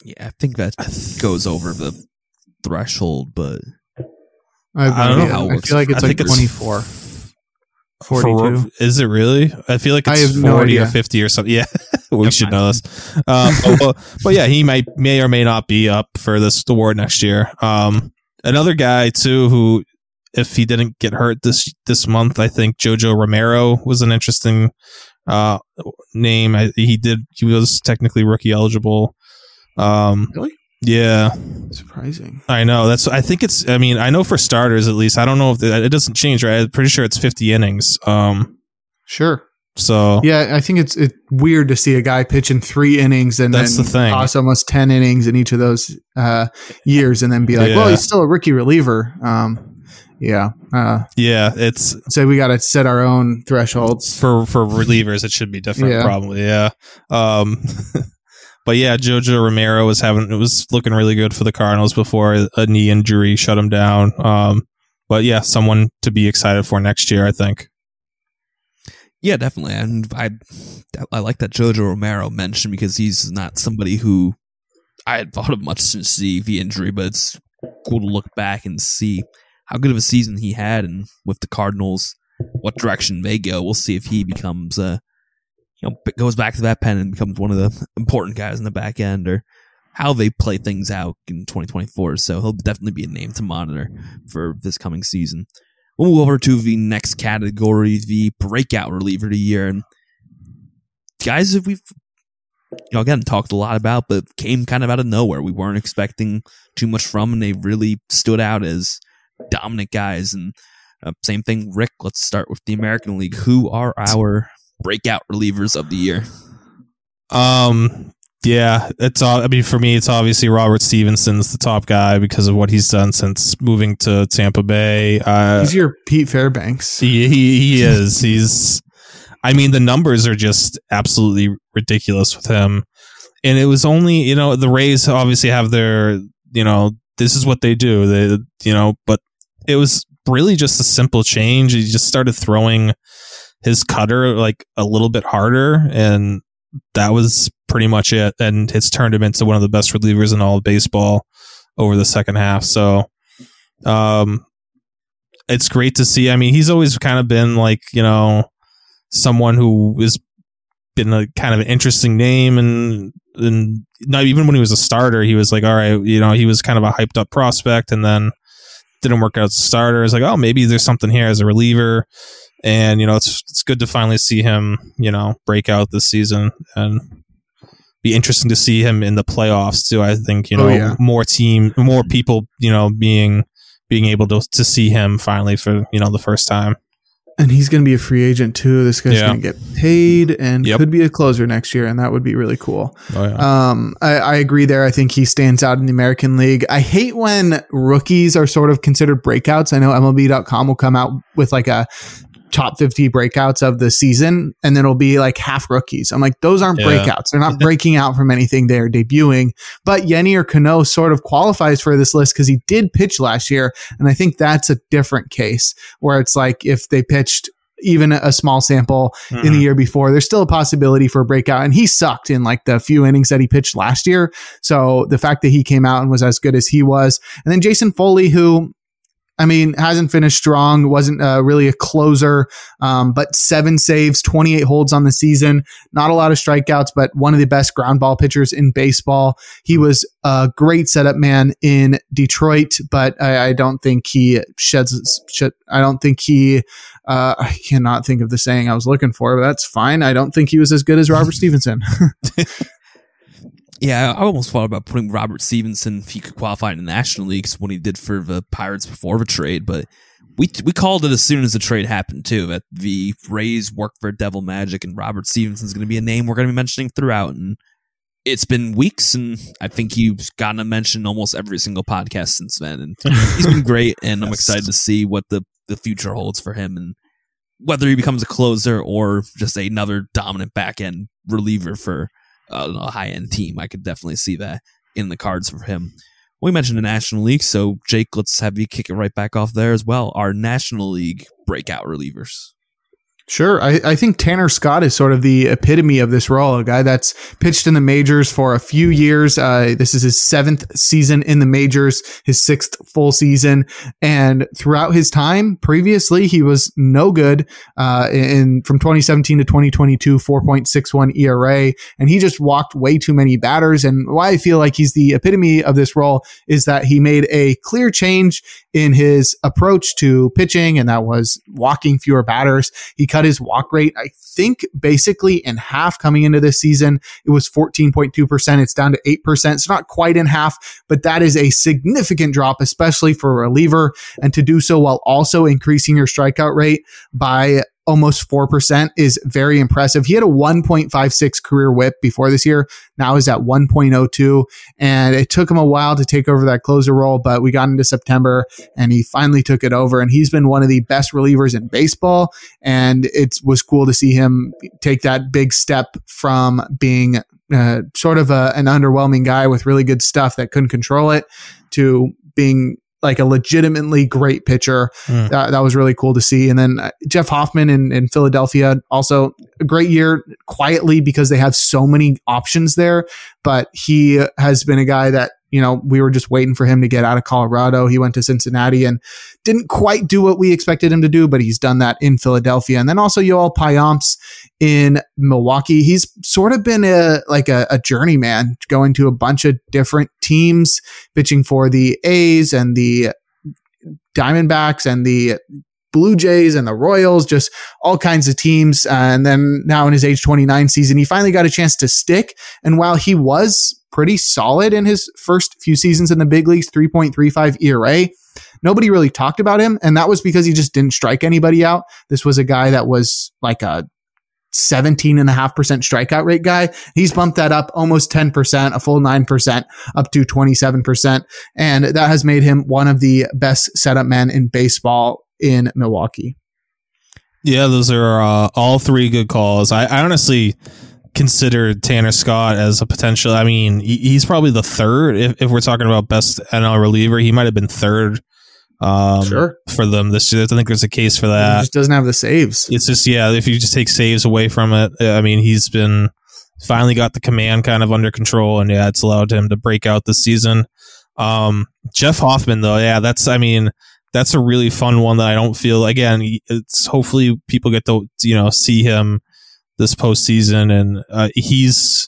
Yeah, I think that goes over the threshold, but I, I don't know how. I feel like it's I like twenty four. 42. For, is it really? I feel like it's 40 no or 50 or something. Yeah, we should know this. Um, but, but, yeah, he might may or may not be up for this award next year. Um, another guy too who if he didn't get hurt this this month, I think Jojo Romero was an interesting uh, name. I, he did. He was technically rookie eligible. Um, really? Yeah. Surprising. I know. That's. I think it's. I mean, I know for starters at least. I don't know if it, it doesn't change. Right. I'm pretty sure it's 50 innings. Um. Sure. So yeah, I think it's it's weird to see a guy pitch in three innings and that's then the thing. toss almost ten innings in each of those uh, years, and then be like, Yeah. "Well, he's still a rookie reliever." Um, yeah, uh, yeah, it's so we got to set our own thresholds. for for relievers. It should be different. Yeah. Probably. Yeah. Um. But yeah, Jojo Romero was having it was looking really good for the Cardinals before a knee injury shut him down. Um, but yeah, someone to be excited for next year, I think. Yeah, definitely. And I I like that Jojo Romero mentioned because he's not somebody who I had thought of much since the injury, but it's cool to look back and see how good of a season he had and with the Cardinals, what direction they go. We'll see if he becomes uh you know goes back to that pen and becomes one of the important guys in the back end or how they play things out in 2024. So he'll definitely be a name to monitor for this coming season. We'll move over to the next category, the breakout reliever of the year. And guys that we've you know again talked a lot about, but came kind of out of nowhere. We weren't expecting too much from, and they really stood out as dominant guys. And uh, same thing, Rick. Let's start with the American League. Who are our breakout relievers of the year? Um, yeah, it's all. I mean, for me, it's obviously Robert Stephenson's the top guy because of what he's done since moving to Tampa Bay. Uh, He's your Pete Fairbanks. he, he he is. He's. I mean, the numbers are just absolutely ridiculous with him. And it was only, you know, the Rays obviously have their, you know, this is what they do. They, you know, but it was really just a simple change. He just started throwing his cutter like a little bit harder, and that was pretty much it. And it's turned him into one of the best relievers in all of baseball over the second half. So, um, it's great to see. I mean, he's always kind of been like you know someone who has been a kind of an interesting name and and not even when he was a starter, he was like, all right, you know, he was kind of a hyped up prospect, and then didn't work out as a starter. It's like, oh, maybe there's something here as a reliever, and you know, it's it's good to finally see him, you know, break out this season and be interesting to see him in the playoffs too. I think you know Oh, yeah. more team, more people, you know, being being able to to see him finally for you know the first time. And he's going to be a free agent too. This guy's Yeah. going to get paid and Yep. could be a closer next year, and that would be really cool. Oh yeah. Um, I, I agree there. I think he stands out in the American League. I hate when rookies are sort of considered breakouts. I know MLB.com will come out with like a top 50 breakouts of the season, and then it'll be like half rookies. I'm like, those aren't Yeah. breakouts. They're not breaking out from anything. They're debuting. But Yennier Cano sort of qualifies for this list because he did pitch last year. And I think that's a different case where it's like if they pitched even a small sample in Mm-hmm. the year before. There's still a possibility for a breakout, and he sucked in like the few innings that he pitched last year. So the fact that he came out and was as good as he was, and then Jason Foley, who I mean, hasn't finished strong, wasn't uh, really a closer, um, but seven saves, 28 holds on the season. Not a lot of strikeouts, but one of the best ground ball pitchers in baseball. He was a great setup man in Detroit, but I, I don't think he sheds. Shed, I don't think he. Uh, I cannot think of the saying I was looking for, but that's fine. I don't think he was as good as Robert Stephenson. Yeah, I almost thought about putting Robert Stephenson if he could qualify in the National League what he did for the Pirates before the trade, but we we called it as soon as the trade happened too that the Rays work for Devil Magic and Robert Stephenson's going to be a name we're going to be mentioning throughout and it's been weeks and I think he's gotten a mention almost every single podcast since then and he's been great and I'm Yes. excited to see what the the future holds for him and whether he becomes a closer or just another dominant back end reliever for a high end team. I could definitely see that in the cards for him. We mentioned the National League, so Jake, let's have you kick it right back off there as well. Our National League breakout relievers. Sure. I, I think Tanner Scott is sort of the epitome of this role, a guy that's pitched in the majors for a few years. Uh, this is his seventh season in the majors, his sixth full season. And throughout his time previously, he was no good, uh, in from 2017 to 2022, 4.61 ERA. And he just walked way too many batters. And why I feel like he's the epitome of this role is that he made a clear change in his approach to pitching, and that was walking fewer batters. He cut his walk rate, I think, basically in half coming into this season. It was 14.2%. It's down to 8%. It's not quite in half, but that is a significant drop, especially for a reliever. And to do so while also increasing your strikeout rate by almost 4% is very impressive. He had a 1.56 career whip before this year. Now is at 1.02. And it took him a while to take over that closer role, but we got into September and he finally took it over. And he's been one of the best relievers in baseball. And it was cool to see him take that big step from being uh, sort of a, an underwhelming guy with really good stuff that couldn't control it to being like a legitimately great pitcher. Mm. That, that was really cool to see. And then uh, Jeff Hoffman in, in Philadelphia, also a great year quietly because they have so many options there. But he has been a guy that, you know, we were just waiting for him to get out of Colorado. He went to Cincinnati and didn't quite do what we expected him to do, but he's done that in Philadelphia. And then also Yoel Payamps in Milwaukee. He's sort of been a like a, a journeyman going to a bunch of different teams, pitching for the A's and the Diamondbacks and the Blue Jays and the Royals, just all kinds of teams. And then now in his age 29 season, he finally got a chance to stick. And while he was pretty solid in his first few seasons in the big leagues, 3.35 ERA, nobody really talked about him. And that was because he just didn't strike anybody out. This was a guy that was like a 17.5% strikeout rate guy. He's bumped that up almost 10%, a full 9%, up to 27%. And that has made him one of the best setup men in baseball in Milwaukee. Yeah, those are uh, all three good calls. I, I honestly consider Tanner Scott as a potential. I mean, he's probably the third if, if we're talking about best NL reliever. He might have been third um, Sure. for them this year. I think there's a case for he that. just doesn't have the saves. It's just yeah, if you just take saves away from it, I mean, he's been finally got the command kind of under control, and yeah, it's allowed him to break out this season. Um, Jeff Hoffman, though, yeah, that's I mean, that's a really fun one that I don't feel again. It's hopefully people get to you know see him this postseason, and uh, he's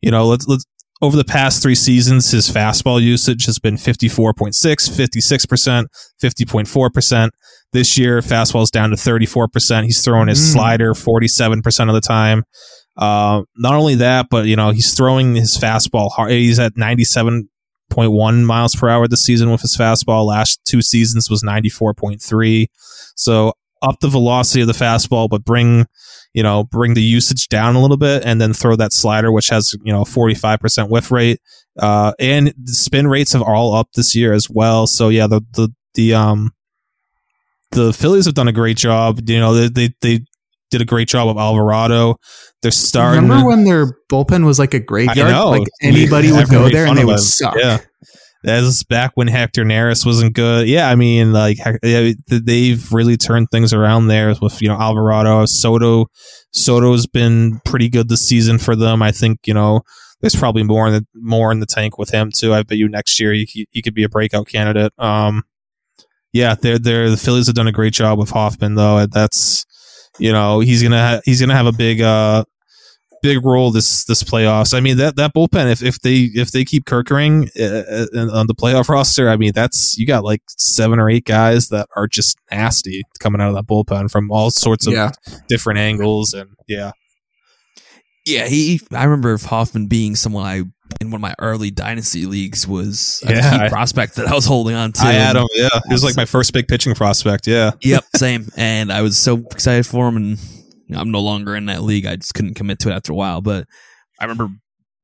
you know let's let's over the past three seasons, his fastball usage has been 54.6, 56%, 50.4%. This year, fastball's down to 34%. He's throwing his Mm. slider 47% of the time. Uh, not only that, but you know, he's throwing his fastball hard. He's at 97.1 miles per hour this season with his fastball. Last two seasons was 94.3. So up the velocity of the fastball, but bring you know, bring the usage down a little bit and then throw that slider, which has, you know, 45% whiff rate. Uh, and the spin rates have all up this year as well. So yeah, the, the, the, um, the Phillies have done a great job. You know, they, they, they did a great job of Alvarado. They're starting. Remember when their bullpen was like a graveyard? Like anybody would go there and they would suck. Yeah. That was back when Hector Neris wasn't good. Yeah, I mean, like they've really turned things around there with you know Alvarado, Soto. Soto's been pretty good this season for them. I think you know there's probably more in the more in the tank with him too. I bet you next year he he could be a breakout candidate. Um, yeah, they're they're the Phillies have done a great job with Hoffman though. That's you know he's gonna ha- he's gonna have a big uh big role this this playoffs. I mean that that bullpen if if they if they keep Kerkering uh, uh, on the playoff roster, I mean that's you got like seven or eight guys that are just nasty coming out of that bullpen from all sorts of Yeah. different angles and yeah. Yeah, he. I remember Hoffman being someone I in one of my early dynasty leagues was a Yeah, key I- prospect that I was holding on to. I had him. Yeah, he was like my first big pitching prospect. Yeah, yep, same. And I was so excited for him, and you know, I'm no longer in that league. I just couldn't commit to it after a while. But I remember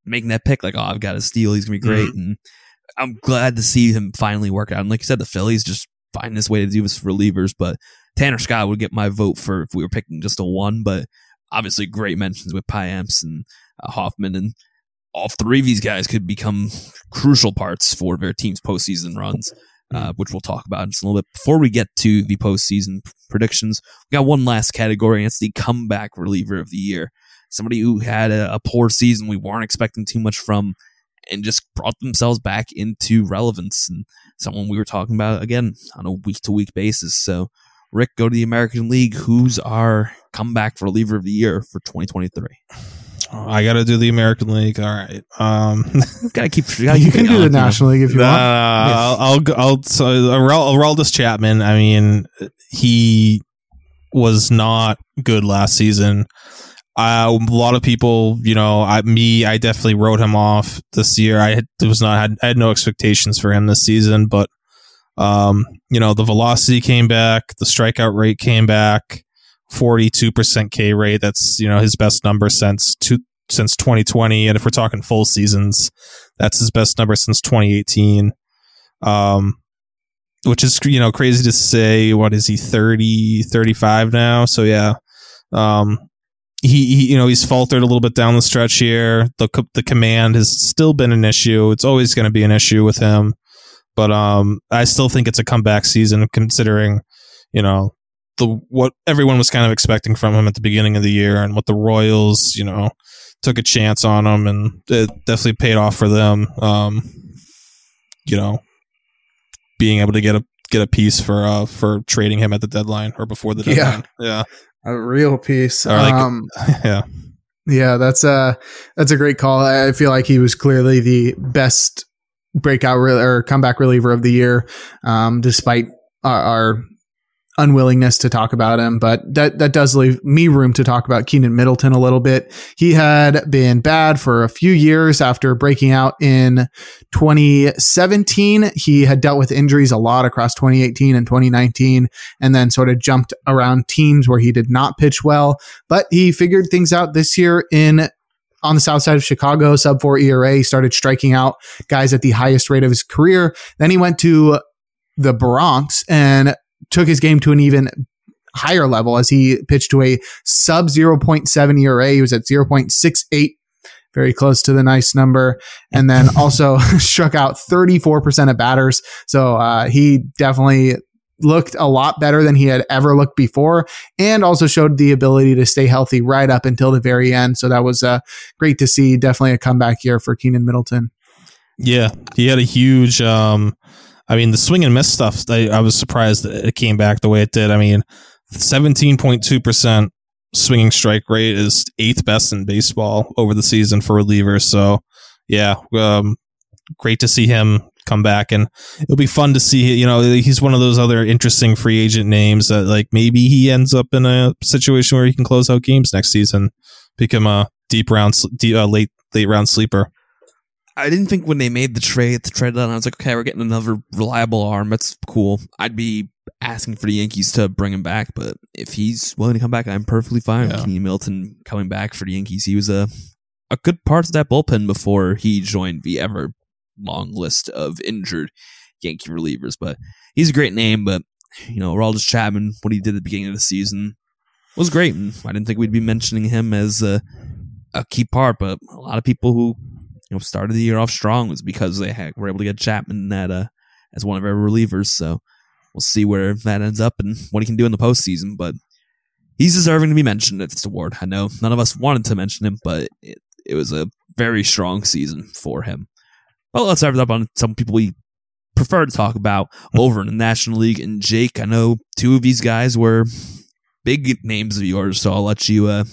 making that pick, like, oh, I've got a steal. He's gonna be great, and I'm glad to see him finally work out. And like you said, the Phillies just find this way to do this for relievers. But Tanner Scott would get my vote for if we were picking just a one. But obviously, great mentions with Pyamps and uh, Hoffman, and all three of these guys could become crucial parts for their team's postseason runs uh, which we'll talk about in just a little bit. Before we get to the postseason predictions, we got one last category, and it's the comeback reliever of the year. Somebody who had a, a poor season we weren't expecting too much from and just brought themselves back into relevance, and someone we were talking about again on a week to week basis. So, Rick, go to the American League. Who's our comeback reliever of the year for 2023? I got to do the American League. All right. Um, Gotta keep. Gotta You keep can it do the on, National League if you Nah, want. I'll, I'll, go- I'll, so Aral- Aroldis Chapman, I mean, he was not good last season. Uh, a lot of people, you know, I, me, I definitely wrote him off this year. I had, was not, had, I had no expectations for him this season, but, um, you know, the velocity came back, the strikeout rate came back, 42% K rate. That's, you know, his best number since two, since 2020. And if we're talking full seasons, that's his best number since 2018. Um, which is, you know, crazy to say. What is he, 30, 35 now? So, yeah. Um, he, he, you know, he's faltered a little bit down the stretch here. The, the command has still been an issue. It's always going to be an issue with him. But um, I still think it's a comeback season considering, you know, the what everyone was kind of expecting from him at the beginning of the year and what the Royals, you know, took a chance on him and it definitely paid off for them. Um, you know, being able to get a get a piece for uh for trading him at the deadline or before the deadline. Yeah. A real piece. Like- um, Yeah. Yeah, that's a that's a great call. I I feel like he was clearly the best breakout re- or comeback reliever of the year, um, despite our, our unwillingness to talk about him. But that that does leave me room to talk about Keynan Middleton a little bit. He had been bad for a few years after breaking out in 2017. He had dealt with injuries a lot across 2018 and 2019, and then sort of jumped around teams where he did not pitch well but he figured things out this year in on the south side of Chicago, sub four ERA, He started striking out guys at the highest rate of his career. Then he went to the Bronx and took his game to an even higher level as he pitched to a sub 0.7 ERA. He was at 0.68 very close to the nice number. And then also struck out 34% of batters. So uh, he definitely looked a lot better than he had ever looked before and also showed the ability to stay healthy right up until the very end. So that was uh, great to see. Definitely a comeback here for Keynan Middleton. Yeah, he had a huge. Um, I mean, the swing and miss stuff. I, I was surprised that it came back the way it did. I mean, seventeen point two percent swinging strike rate is eighth best in baseball over the season for relievers. So, yeah, um, great to see him come back, and it'll be fun to see. You know, he's one of those other interesting free agent names that, like, maybe he ends up in a situation where he can close out games next season, become a deep round, deep, uh, late late round sleeper. I didn't think when they made the trade, the trade deadline, I was like, okay, we're getting another reliable arm. That's cool. I'd be asking for the Yankees to bring him back, but if he's willing to come back, I'm perfectly fine yeah. with Keynan Middleton coming back for the Yankees. He was a a good part of that bullpen before he joined the ever long list of injured Yankee relievers. But he's a great name, but you know, Aroldis Chapman, what he did at the beginning of the season was great. And I didn't think we'd be mentioning him as a, a key part, but a lot of people who know started the year off strong was because they had, were able to get Chapman at uh, as one of our relievers. So we'll see where that ends up and what he can do in the postseason. But he's deserving to be mentioned at this award. I know none of us wanted to mention him, but it, it was a very strong season for him. Well, let's start it up on some people we prefer to talk about over in the National League. And Jake, I know two of these guys were big names of yours, so I'll let you uh,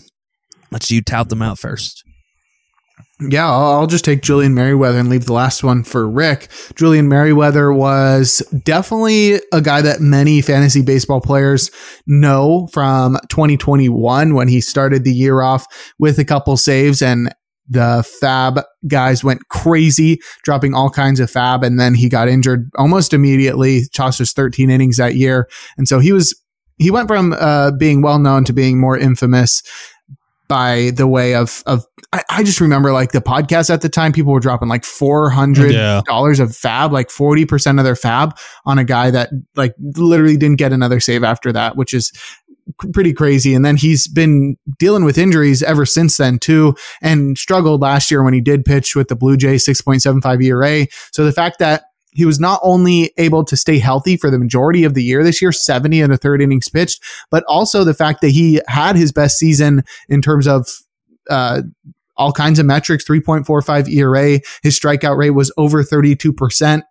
let you tout them out first. Yeah, I'll just take Julian Merryweather and leave the last one for Rick. Julian Merryweather was definitely a guy that many fantasy baseball players know from 2021 when he started the year off with a couple saves and the fab guys went crazy, dropping all kinds of fab. and then he got injured almost immediately. Chaucer's 13 innings that year, and so he was he went from uh, being well known to being more infamous by the way of of I, I, just remember like the podcast at the time people were dropping like four hundred dollars yeah. of fab, like forty percent of their fab on a guy that like literally didn't get another save after that which is pretty crazy and then he's been dealing with injuries ever since then too and struggled last year when he did pitch with the Blue Jays 6.75 ERA so the fact that he was not only able to stay healthy for the majority of the year this year, 70 and a third innings pitched, but also the fact that he had his best season in terms of, uh, all kinds of metrics 3.45 ERA. His strikeout rate was over 32%.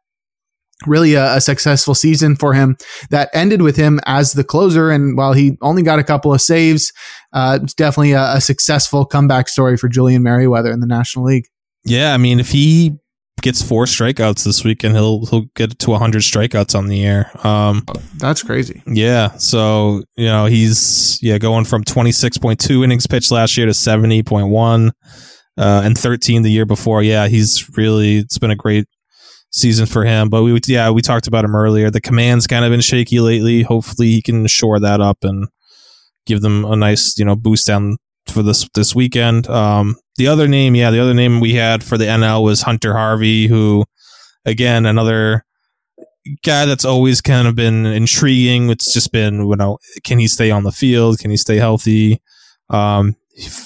Really a, a, successful season for him that ended with him as the closer. And while he only got a couple of saves, uh, it's definitely a, a successful comeback story for Julian Merryweather in the National League. Yeah, I mean, if he gets four strikeouts this week, and he'll he'll get to 100 strikeouts on the year. Um, That's crazy. Yeah. So you know he's yeah going from 26.2 innings pitched last year to 70.1, uh, and 13 the year before. Yeah, he's really it's been a great season for him. But we yeah we talked about him earlier. The command's kind of been shaky lately. Hopefully he can shore that up and give them a nice you know boost down for this this weekend. Um, the other name, yeah, the other name we had for the NL was Hunter Harvey, who, again, another guy that's always kind of been intriguing. It's just been, you know, can he stay on the field? Can he stay healthy? Um,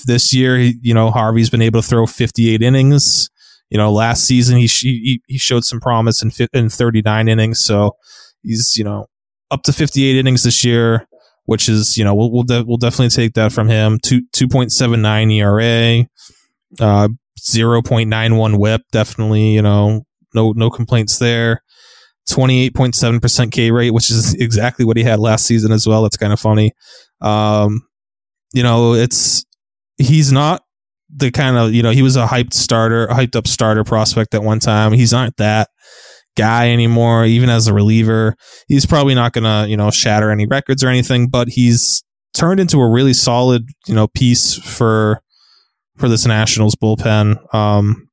this year, you know, Harvey's been able to throw 58 innings. You know, last season he he, he showed some promise in in 39 innings, so he's you know up to 58 innings this year which is you know we'll we'll, de- we'll definitely take that from him. Two two point seven nine ERA, uh, zero point nine one WHIP. Definitely you know no no complaints there. Twenty eight point seven percent K rate, which is exactly what he had last season as well. That's kind of funny. Um, you know it's he's not the kind of you know he was a hyped starter, hyped up starter prospect at one time. He's not that guy anymore, even as a reliever. He's probably not going to, you know, shatter any records or anything, but he's turned into a really solid, you know, piece for for this Nationals bullpen. Um,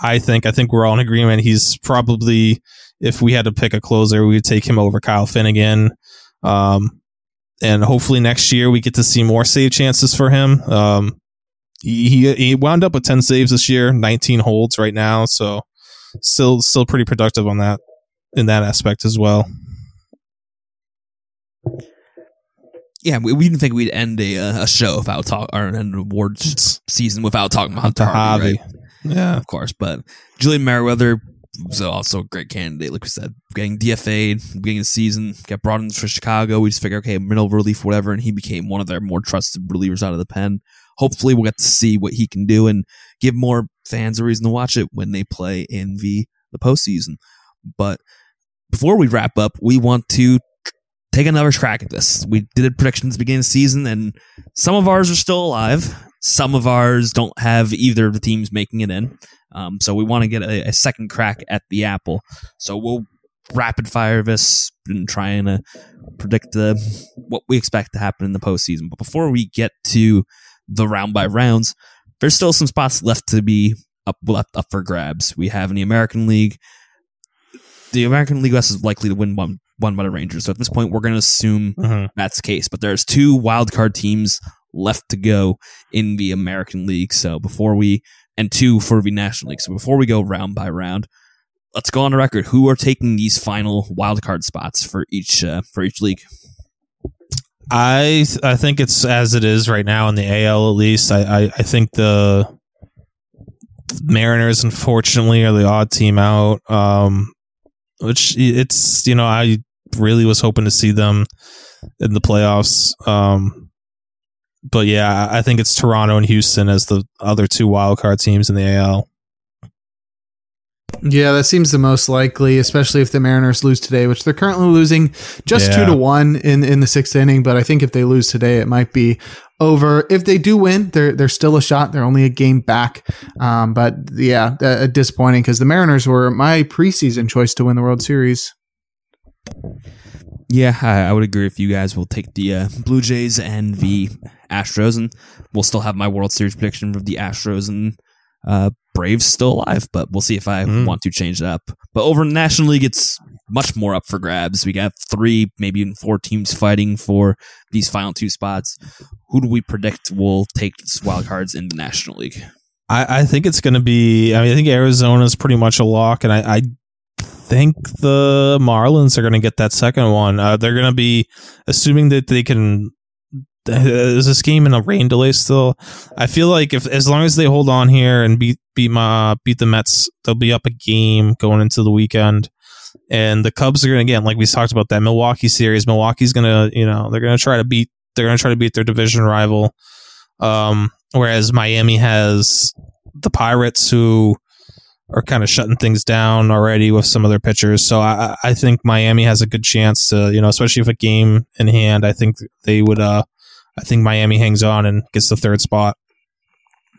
I think I think we're all in agreement. He's probably if we had to pick a closer, we would take him over Kyle Finnegan. Um, and hopefully next year we get to see more save chances for him. Um, he, he wound up with 10 saves this year, 19 holds right now. So still still pretty productive on that in that aspect as well. yeah, we, we didn't think we'd end a uh, a show without talk or an awards season without talking about Harvey, right? Yeah. of course. But Julian Merryweather was also a great candidate, like we said, getting DFA'd beginning of the season, got brought in for Chicago. We just figured, okay, middle relief, whatever, and he became one of their more trusted relievers out of the pen. Hopefully, we'll get to see what he can do and give more fans a reason to watch it when they play in the the postseason. But before we wrap up, we want to take another crack at this. We did predictions beginning of season, and some of ours are still alive. Some of ours don't have either of the teams making it in. Um, so we want to get a, a second crack at the apple. So we'll rapid fire this and trying and uh, predict the what we expect to happen in the postseason. But before we get to the round by rounds, there's still some spots left to be up left up for grabs. We have in the American League. The American League West is likely to win one one by the Rangers. So at this point, we're going to assume Mhm. that's the case. But there's two wild card teams left to go in the American League. So before we and two for the National League. So before we go round by round, let's go on the record. Who are taking these final wild card spots for each uh, for each league? I I think it's as it is right now in the AL at least. I, I, I think the Mariners unfortunately are the odd team out. Um, which it's you know I really was hoping to see them in the playoffs. Um, but yeah, I think it's Toronto and Houston as the other two wild card teams in the AL. Yeah, that seems the most likely, especially if the Mariners lose today, which they're currently losing just Yeah. two to one in in the sixth inning. But I think if they lose today, it might be over. If they do win, they're they're still a shot. They're only a game back. Um, but yeah, uh, disappointing because the Mariners were my preseason choice to win the World Series. Yeah, I, I would agree if you guys will take the uh, Blue Jays and the Astros, and we'll still have my World Series prediction of the Astros and uh, Braves still alive. But we'll see if I Mm. want to change it up. But over in the National League, it's much more up for grabs. We got three, maybe even four teams fighting for these final two spots. Who do we predict will take wild cards in the National League? I, I think it's going to be. I mean, I think Arizona's pretty much a lock, and I, I think the Marlins are going to get that second one. Uh, they're going to be assuming that they can. Is this game in a rain delay still? I feel like if as long as they hold on here and beat beat my beat the Mets, they'll be up a game going into the weekend. And the Cubs are going to again, like we talked about that Milwaukee series. Milwaukee's going to, you know, they're going to try to beat. They're to try to beat their division rival. Um, whereas Miami has the Pirates who are kind of shutting things down already with some of their pitchers. So I, I think Miami has a good chance to, you know, especially if a game in hand, I think they would, uh, I think Miami hangs on and gets the third spot.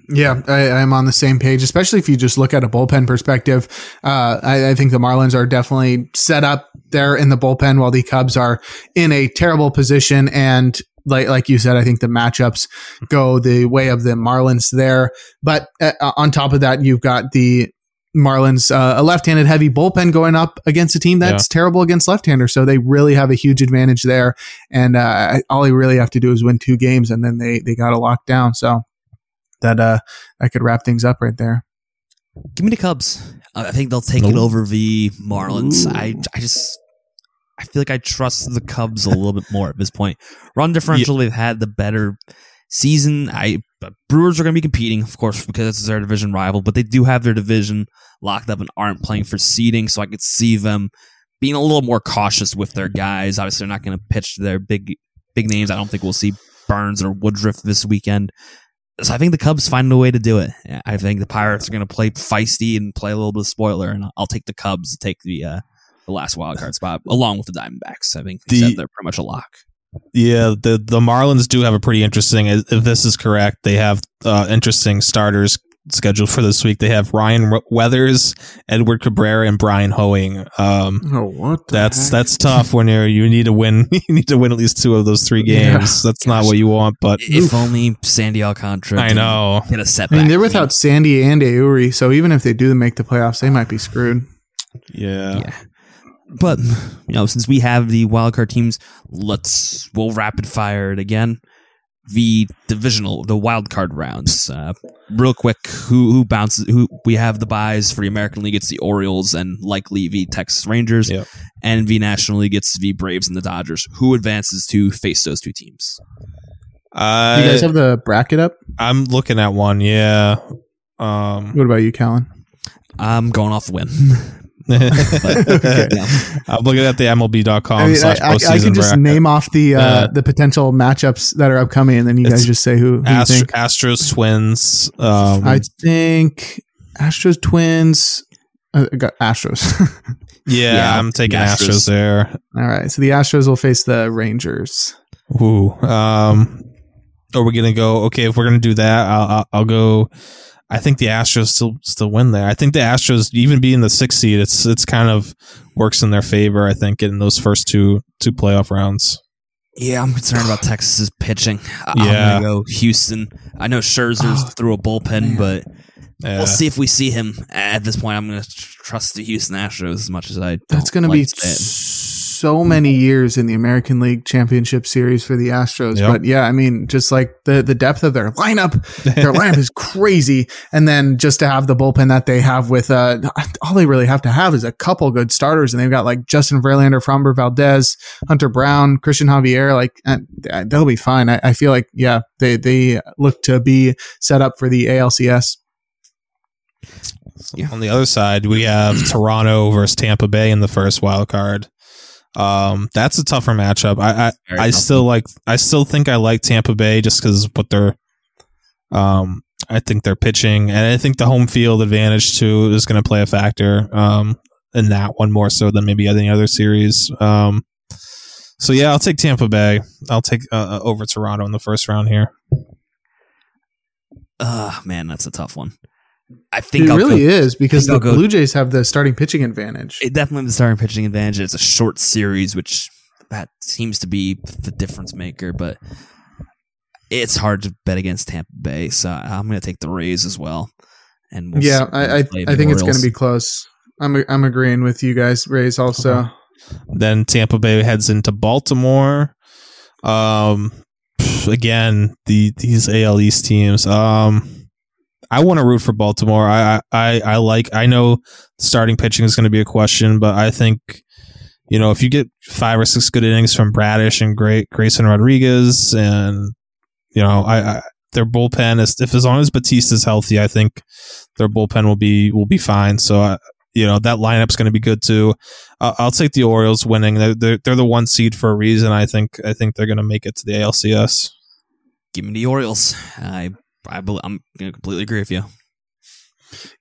Yeah, I, I'm on the same page, especially if you just look at a bullpen perspective. Uh, I, I think the Marlins are definitely set up there in the bullpen while the Cubs are in a terrible position. And like, like you said, I think the matchups go the way of the Marlins there. But uh, on top of that, you've got the Marlins, uh, a left-handed heavy bullpen going up against a team that's terrible against left-handers. So they really have a huge advantage there. And uh, all they really have to do is win two games, and then they they got to lock down. So that uh that could wrap things up right there. Give me the Cubs. I think they'll take it over the Marlins. I I just I feel like I trust the Cubs a little bit more at this point. Run differential, they've had the better season. I but Brewers are going to be competing, of course, because it's their division rival. But they do have their division locked up and aren't playing for seeding, so I could see them being a little more cautious with their guys. Obviously, they're not going to pitch their big big names. I don't think we'll see Burnes or Woodruff this weekend. So I think the Cubs find a way to do it. I think the Pirates are going to play feisty and play a little bit of spoiler, and I'll take the Cubs to take the uh, the last wild card spot along with the Diamondbacks. I think The- the, they're pretty much a lock. Yeah, the the Marlins do have a pretty interesting. If this is correct, they have uh, interesting starters scheduled for this week. They have Ryan Weathers, Edward Cabrera, and Bryan Hoeing. Um, Oh, what? that's that's tough when you're you need to win. You need to win at least two of those three Yeah. games. That's not what you want, but If only Sandy Alcantara. I know. hit a I setback. mean, they're without Sandy and Eury, so even if they do make the playoffs, they might be screwed. Yeah. Yeah. But you know, since we have the wildcard teams, let's we'll rapid fire it again. the divisional, the wild card rounds. Uh, real quick, who who bounces? Who we have the buys for the American League? It's the Orioles and likely the Texas Rangers, Yep. and the National League gets the Braves and the Dodgers. Who advances to face those two teams? Uh, you guys have the bracket up? I'm looking at one. Yeah. Um, What about you, Callen? I'm going off the win. I'm looking at the MLB.com I, mean, I, slash I, I can just bracket. name off the uh, Uh, the potential matchups that are upcoming, and then you guys just say who, who you think. Astros, Twins. Um, I think Astros, Twins. Uh, I got Astros. yeah, Yeah, I'm taking the Astros. Astros. there. All right, so the Astros will face the Rangers. Ooh. Um, are we gonna go? Okay, if we're gonna do that, I'll, I'll, I'll go. I think the Astros still still win there. I think the Astros, even being the sixth seed, it's it's kind of works in their favor. I think in those first two two playoff rounds. Yeah, I'm concerned about Texas's pitching. I- Yeah. I'm gonna go Houston. I know Scherzer's Oh, through a bullpen, man. but Yeah. we'll see if we see him. At this point, I'm gonna trust the Houston Astros as much as I. That's don't going to like be to it. So many years in the American League Championship Series for the Astros. Yep. But yeah, I mean, just like the the depth of their lineup, their lineup is crazy. And then just to have the bullpen that they have with uh, all they really have to have is a couple good starters, and they've got like Justin Verlander, Framber Valdez, Hunter Brown, Cristian Javier. Like uh, they'll be fine. I, I feel like yeah, they they look to be set up for the ALCS. Yeah. On the other side, we have Toronto versus Tampa Bay in the first wild card. Um, that's a tougher matchup. I I, I still like I still think I like Tampa Bay just because what they're um I think they're pitching and I think the home field advantage too is going to play a factor um in that one more so than maybe any other series. Um, so yeah, I'll take Tampa Bay. I'll take uh, over Toronto in the first round here. Ah, man, that's a tough one. I think It I'll really go, is because the go- Blue Jays have the starting pitching advantage. it definitely the starting pitching advantage. It's a short series, which that seems to be the difference maker. But it's hard to bet against Tampa Bay, so I'm going to take the Rays as well. And we'll yeah, see I I, I the think it's going to be close. I'm I'm agreeing with you guys, Rays. Also, Then Tampa Bay heads into Baltimore. Um, again, the these AL East teams. Um, I want to root for Baltimore. I I I like. I know starting pitching is going to be a question, but I think you know if you get five or six good innings from Bradish and Great Grayson Rodriguez, and you know I, I their bullpen is if as long as Bautista's healthy, I think their bullpen will be will be fine. So I, you know that lineup's going to be good too. Uh, I'll take the Orioles winning. They're, they're they're the one seed for a reason. I think I think they're going to make it to the ALCS. Give me the Orioles. I I bel I'm going to completely agree with you.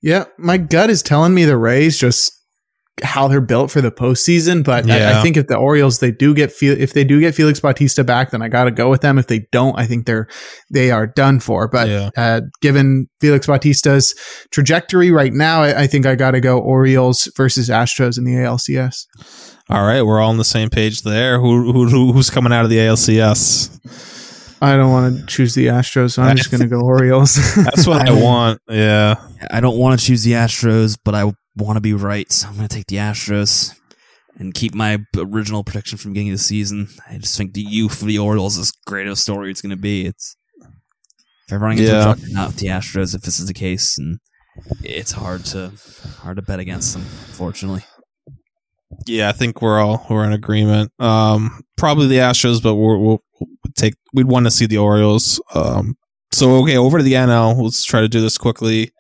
yeah, my gut is telling me the Rays just how they're built for the postseason. But I, I think if the Orioles they do get Fe- if they do get Felix Bautista back, then I got to go with them. If they don't, I think they're they are done for. But Yeah. uh, given Felix Bautista's trajectory right now, I, I think I got to go Orioles versus Astros in the ALCS. All right, we're all on the same page there. Who, who who- who's coming out of the ALCS? I don't want to choose the Astros, so I'm just going to go Orioles. That's what I want. Yeah. I don't want to choose the Astros, but I want to be right, so I'm going to take the Astros and keep my original prediction from beginning of the season. I just think the youth of the Orioles is great a story it's going to be. It's if everyone gets Yeah. yeah. not with the Astros, if this is the case, and it's hard to hard to bet against them, unfortunately. Yeah, I think we're all we're in agreement. Um, probably the Astros, but we're, we'll take we'd want to see the Orioles. Um, so okay, over to the NL. Let's try to do this quickly.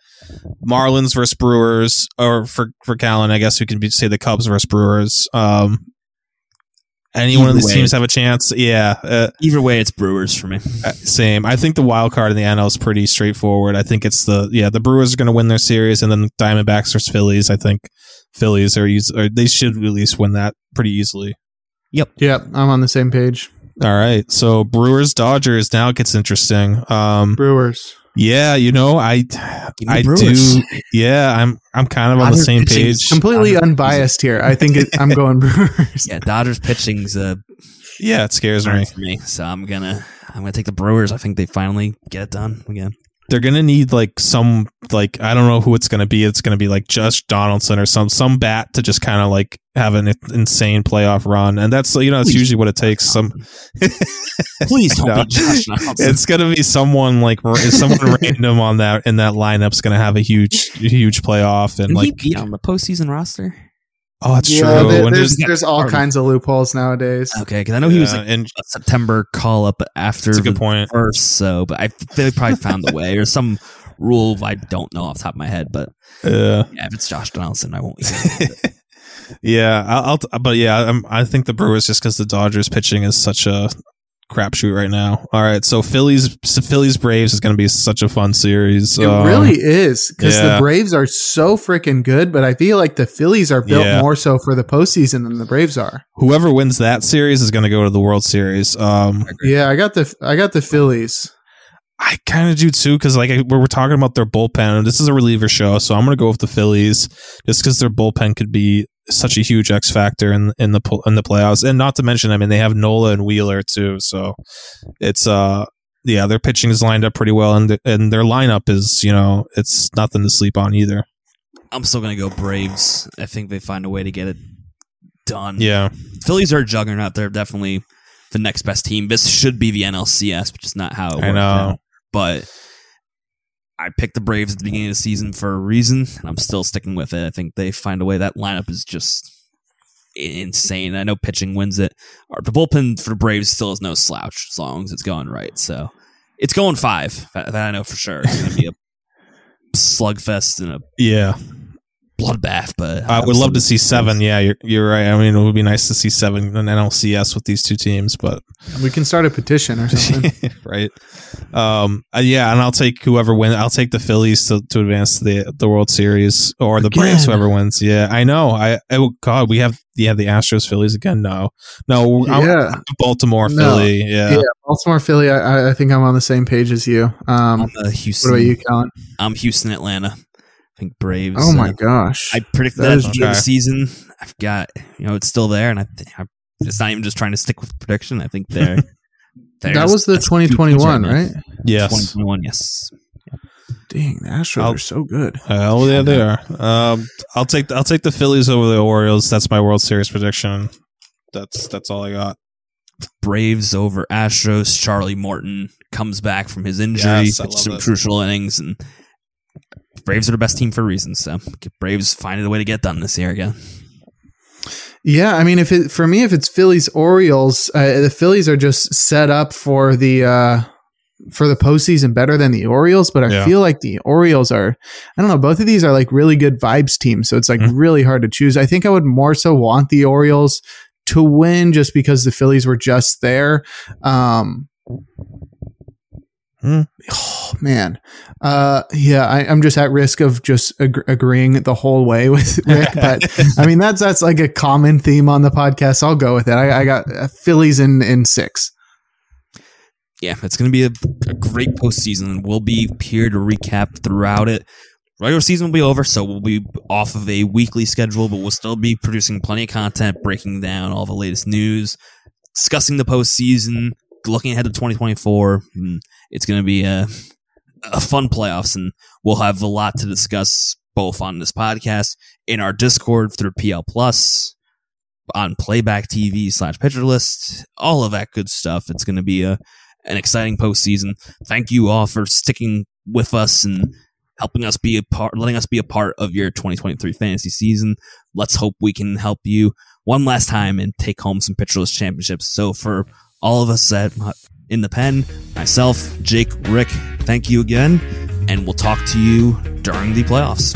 Marlins versus Brewers, or for for Callen, I guess we can be, say the Cubs versus Brewers. Um, any one of these way. teams have a chance? Yeah, uh, Either way, it's Brewers for me. uh, same. I think the wild card in the NL is pretty straightforward. I think it's the yeah the Brewers are going to win their series, and then Diamondbacks versus Phillies. I think Phillies are, eas- or they should at least win that pretty easily. Yep. Yeah, I'm on the same page. All right, so Brewers Dodgers now it gets interesting. Um, Brewers. yeah, you know I I Brewers. do. Yeah, I'm I'm kind of on the same page. Completely Dodgers- unbiased here. I think it, I'm going Brewers. Yeah, Dodgers pitching's a Yeah, it scares me. me, so I'm gonna I'm gonna take the Brewers. I think they finally get it done again. They're gonna need like some like I don't know who it's gonna be. It's gonna be like Josh Donaldson or some some bat to just kind of like have an insane playoff run, and that's you know that's Please. usually what it takes. Some Please don't be Josh Donaldson. it's gonna be someone like someone random on that in that lineup's gonna have a huge huge playoff and Can he like be on the postseason roster? Oh that's Yeah, true. there- When there's there's all kinds of loopholes nowadays. Okay, because I know he was Yeah, like and a September call up after that's a good the point. first, so but I they probably found the way or some rule I don't know off the top of my head, but Yeah. yeah, if it's Josh Donaldson, I won't. Yeah, I'll, I'll but yeah, I'm, I think the Brewers just because the Dodgers pitching is such a crapshoot right now. All right, so Phillies, so Phillies Braves is going to be such a fun series. It Um, really is because yeah. the Braves are so freaking good, but I feel like the Phillies are built Yeah. more so for the postseason than the Braves are. whoever wins that series is going to go to the World Series. Um, Yeah, I got the I got the Phillies. I kind of do too because like I, we're talking about their bullpen. This is a reliever show, so I'm going to go with the Phillies just because their bullpen could be such a huge X factor in in the in the playoffs, and not to mention, I mean, they have Nola and Wheeler too, so it's uh yeah, their pitching is lined up pretty well, and th- and their lineup is you know it's nothing to sleep on either. I'm still gonna go Braves. I think they find a way to get it done. Yeah, Phillies are a juggernaut. They're definitely the next best team. This should be the NLCS, which is not how it I know. But I picked the Braves at the beginning of the season for a reason, and I'm still sticking with it. I think they find a way. That lineup is just insane. I know pitching wins it. The bullpen for the Braves still is no slouch as long as it's going right. So it's going five. That I know for sure. It's going to be a slugfest and a yeah. Bloodbath. But I would love to see seven. Yeah, you're you're right. I mean, it would be nice to see seven in NLCS with these two teams, but We can start a petition or something. right? Um, uh, yeah, and I'll take whoever wins. I'll take the Phillies to, to advance to the the World Series or the Braves, whoever wins. Yeah, I know. I oh god, we have yeah the Astros Phillies again. No, no, I'm- yeah, Baltimore No. Philly. Yeah. yeah. Baltimore, Philly. I- I, I think I'm on the same page as you. Um, I'm uh, what about you, Callen? I'm Houston, Atlanta. I think Braves. Oh my uh, gosh, I predicted That that, is at the beginning of okay. the season. I've got you know it's still there, and I, think I it's not even just trying to stick with prediction. I think they're, they're that just- was the that's two teams 2021, now. right? Yes. 2021, yes. Dang, the Astros I'll- are so good. Oh yeah, they are. Um, I'll take I'll take the Phillies over the Orioles. That's my World Series prediction. That's that's all I got. Braves over Astros. Charlie Morton comes back from his injury, Yes, I some it. crucial innings, and Braves are the best team for a reason. So Braves finding a way to get done this year again. Yeah, I mean, if it for me, if it's Phillies Orioles, uh, the Phillies are just set up for the uh, for the postseason better than the Orioles. But I Yeah. feel like the Orioles are, I don't know, both of these are like really good vibes teams. So it's like Mhm. really hard to choose. I think I would more so want the Orioles to win just because the Phillies were just there. Um, Hmm. Oh man, uh, yeah, I, I'm just at risk of just ag- agreeing the whole way with Rick, but I mean, that's that's like a common theme on the podcast. I'll go with it. I, I got uh, Phillies in in six. yeah, it's going to be a, a great postseason. We'll be here to recap throughout it. Regular season will be over, so we'll be off of a weekly schedule, but we'll still be producing plenty of content, breaking down all the latest news, discussing the postseason, looking ahead to 2024. It's going to be a, a fun playoffs, and we'll have a lot to discuss both on this podcast, in our Discord through PL Plus, on Playback TV slash Pitcher List, all of that good stuff. It's going to be a an exciting postseason. Thank you all for sticking with us and helping us be a part, letting us be a part of your 2023 fantasy season. Let's hope we can help you one last time and take home some Pitcher List championships. So for all of us at in the pen, myself, Jake, Rick, thank you again, and we'll talk to you during the playoffs.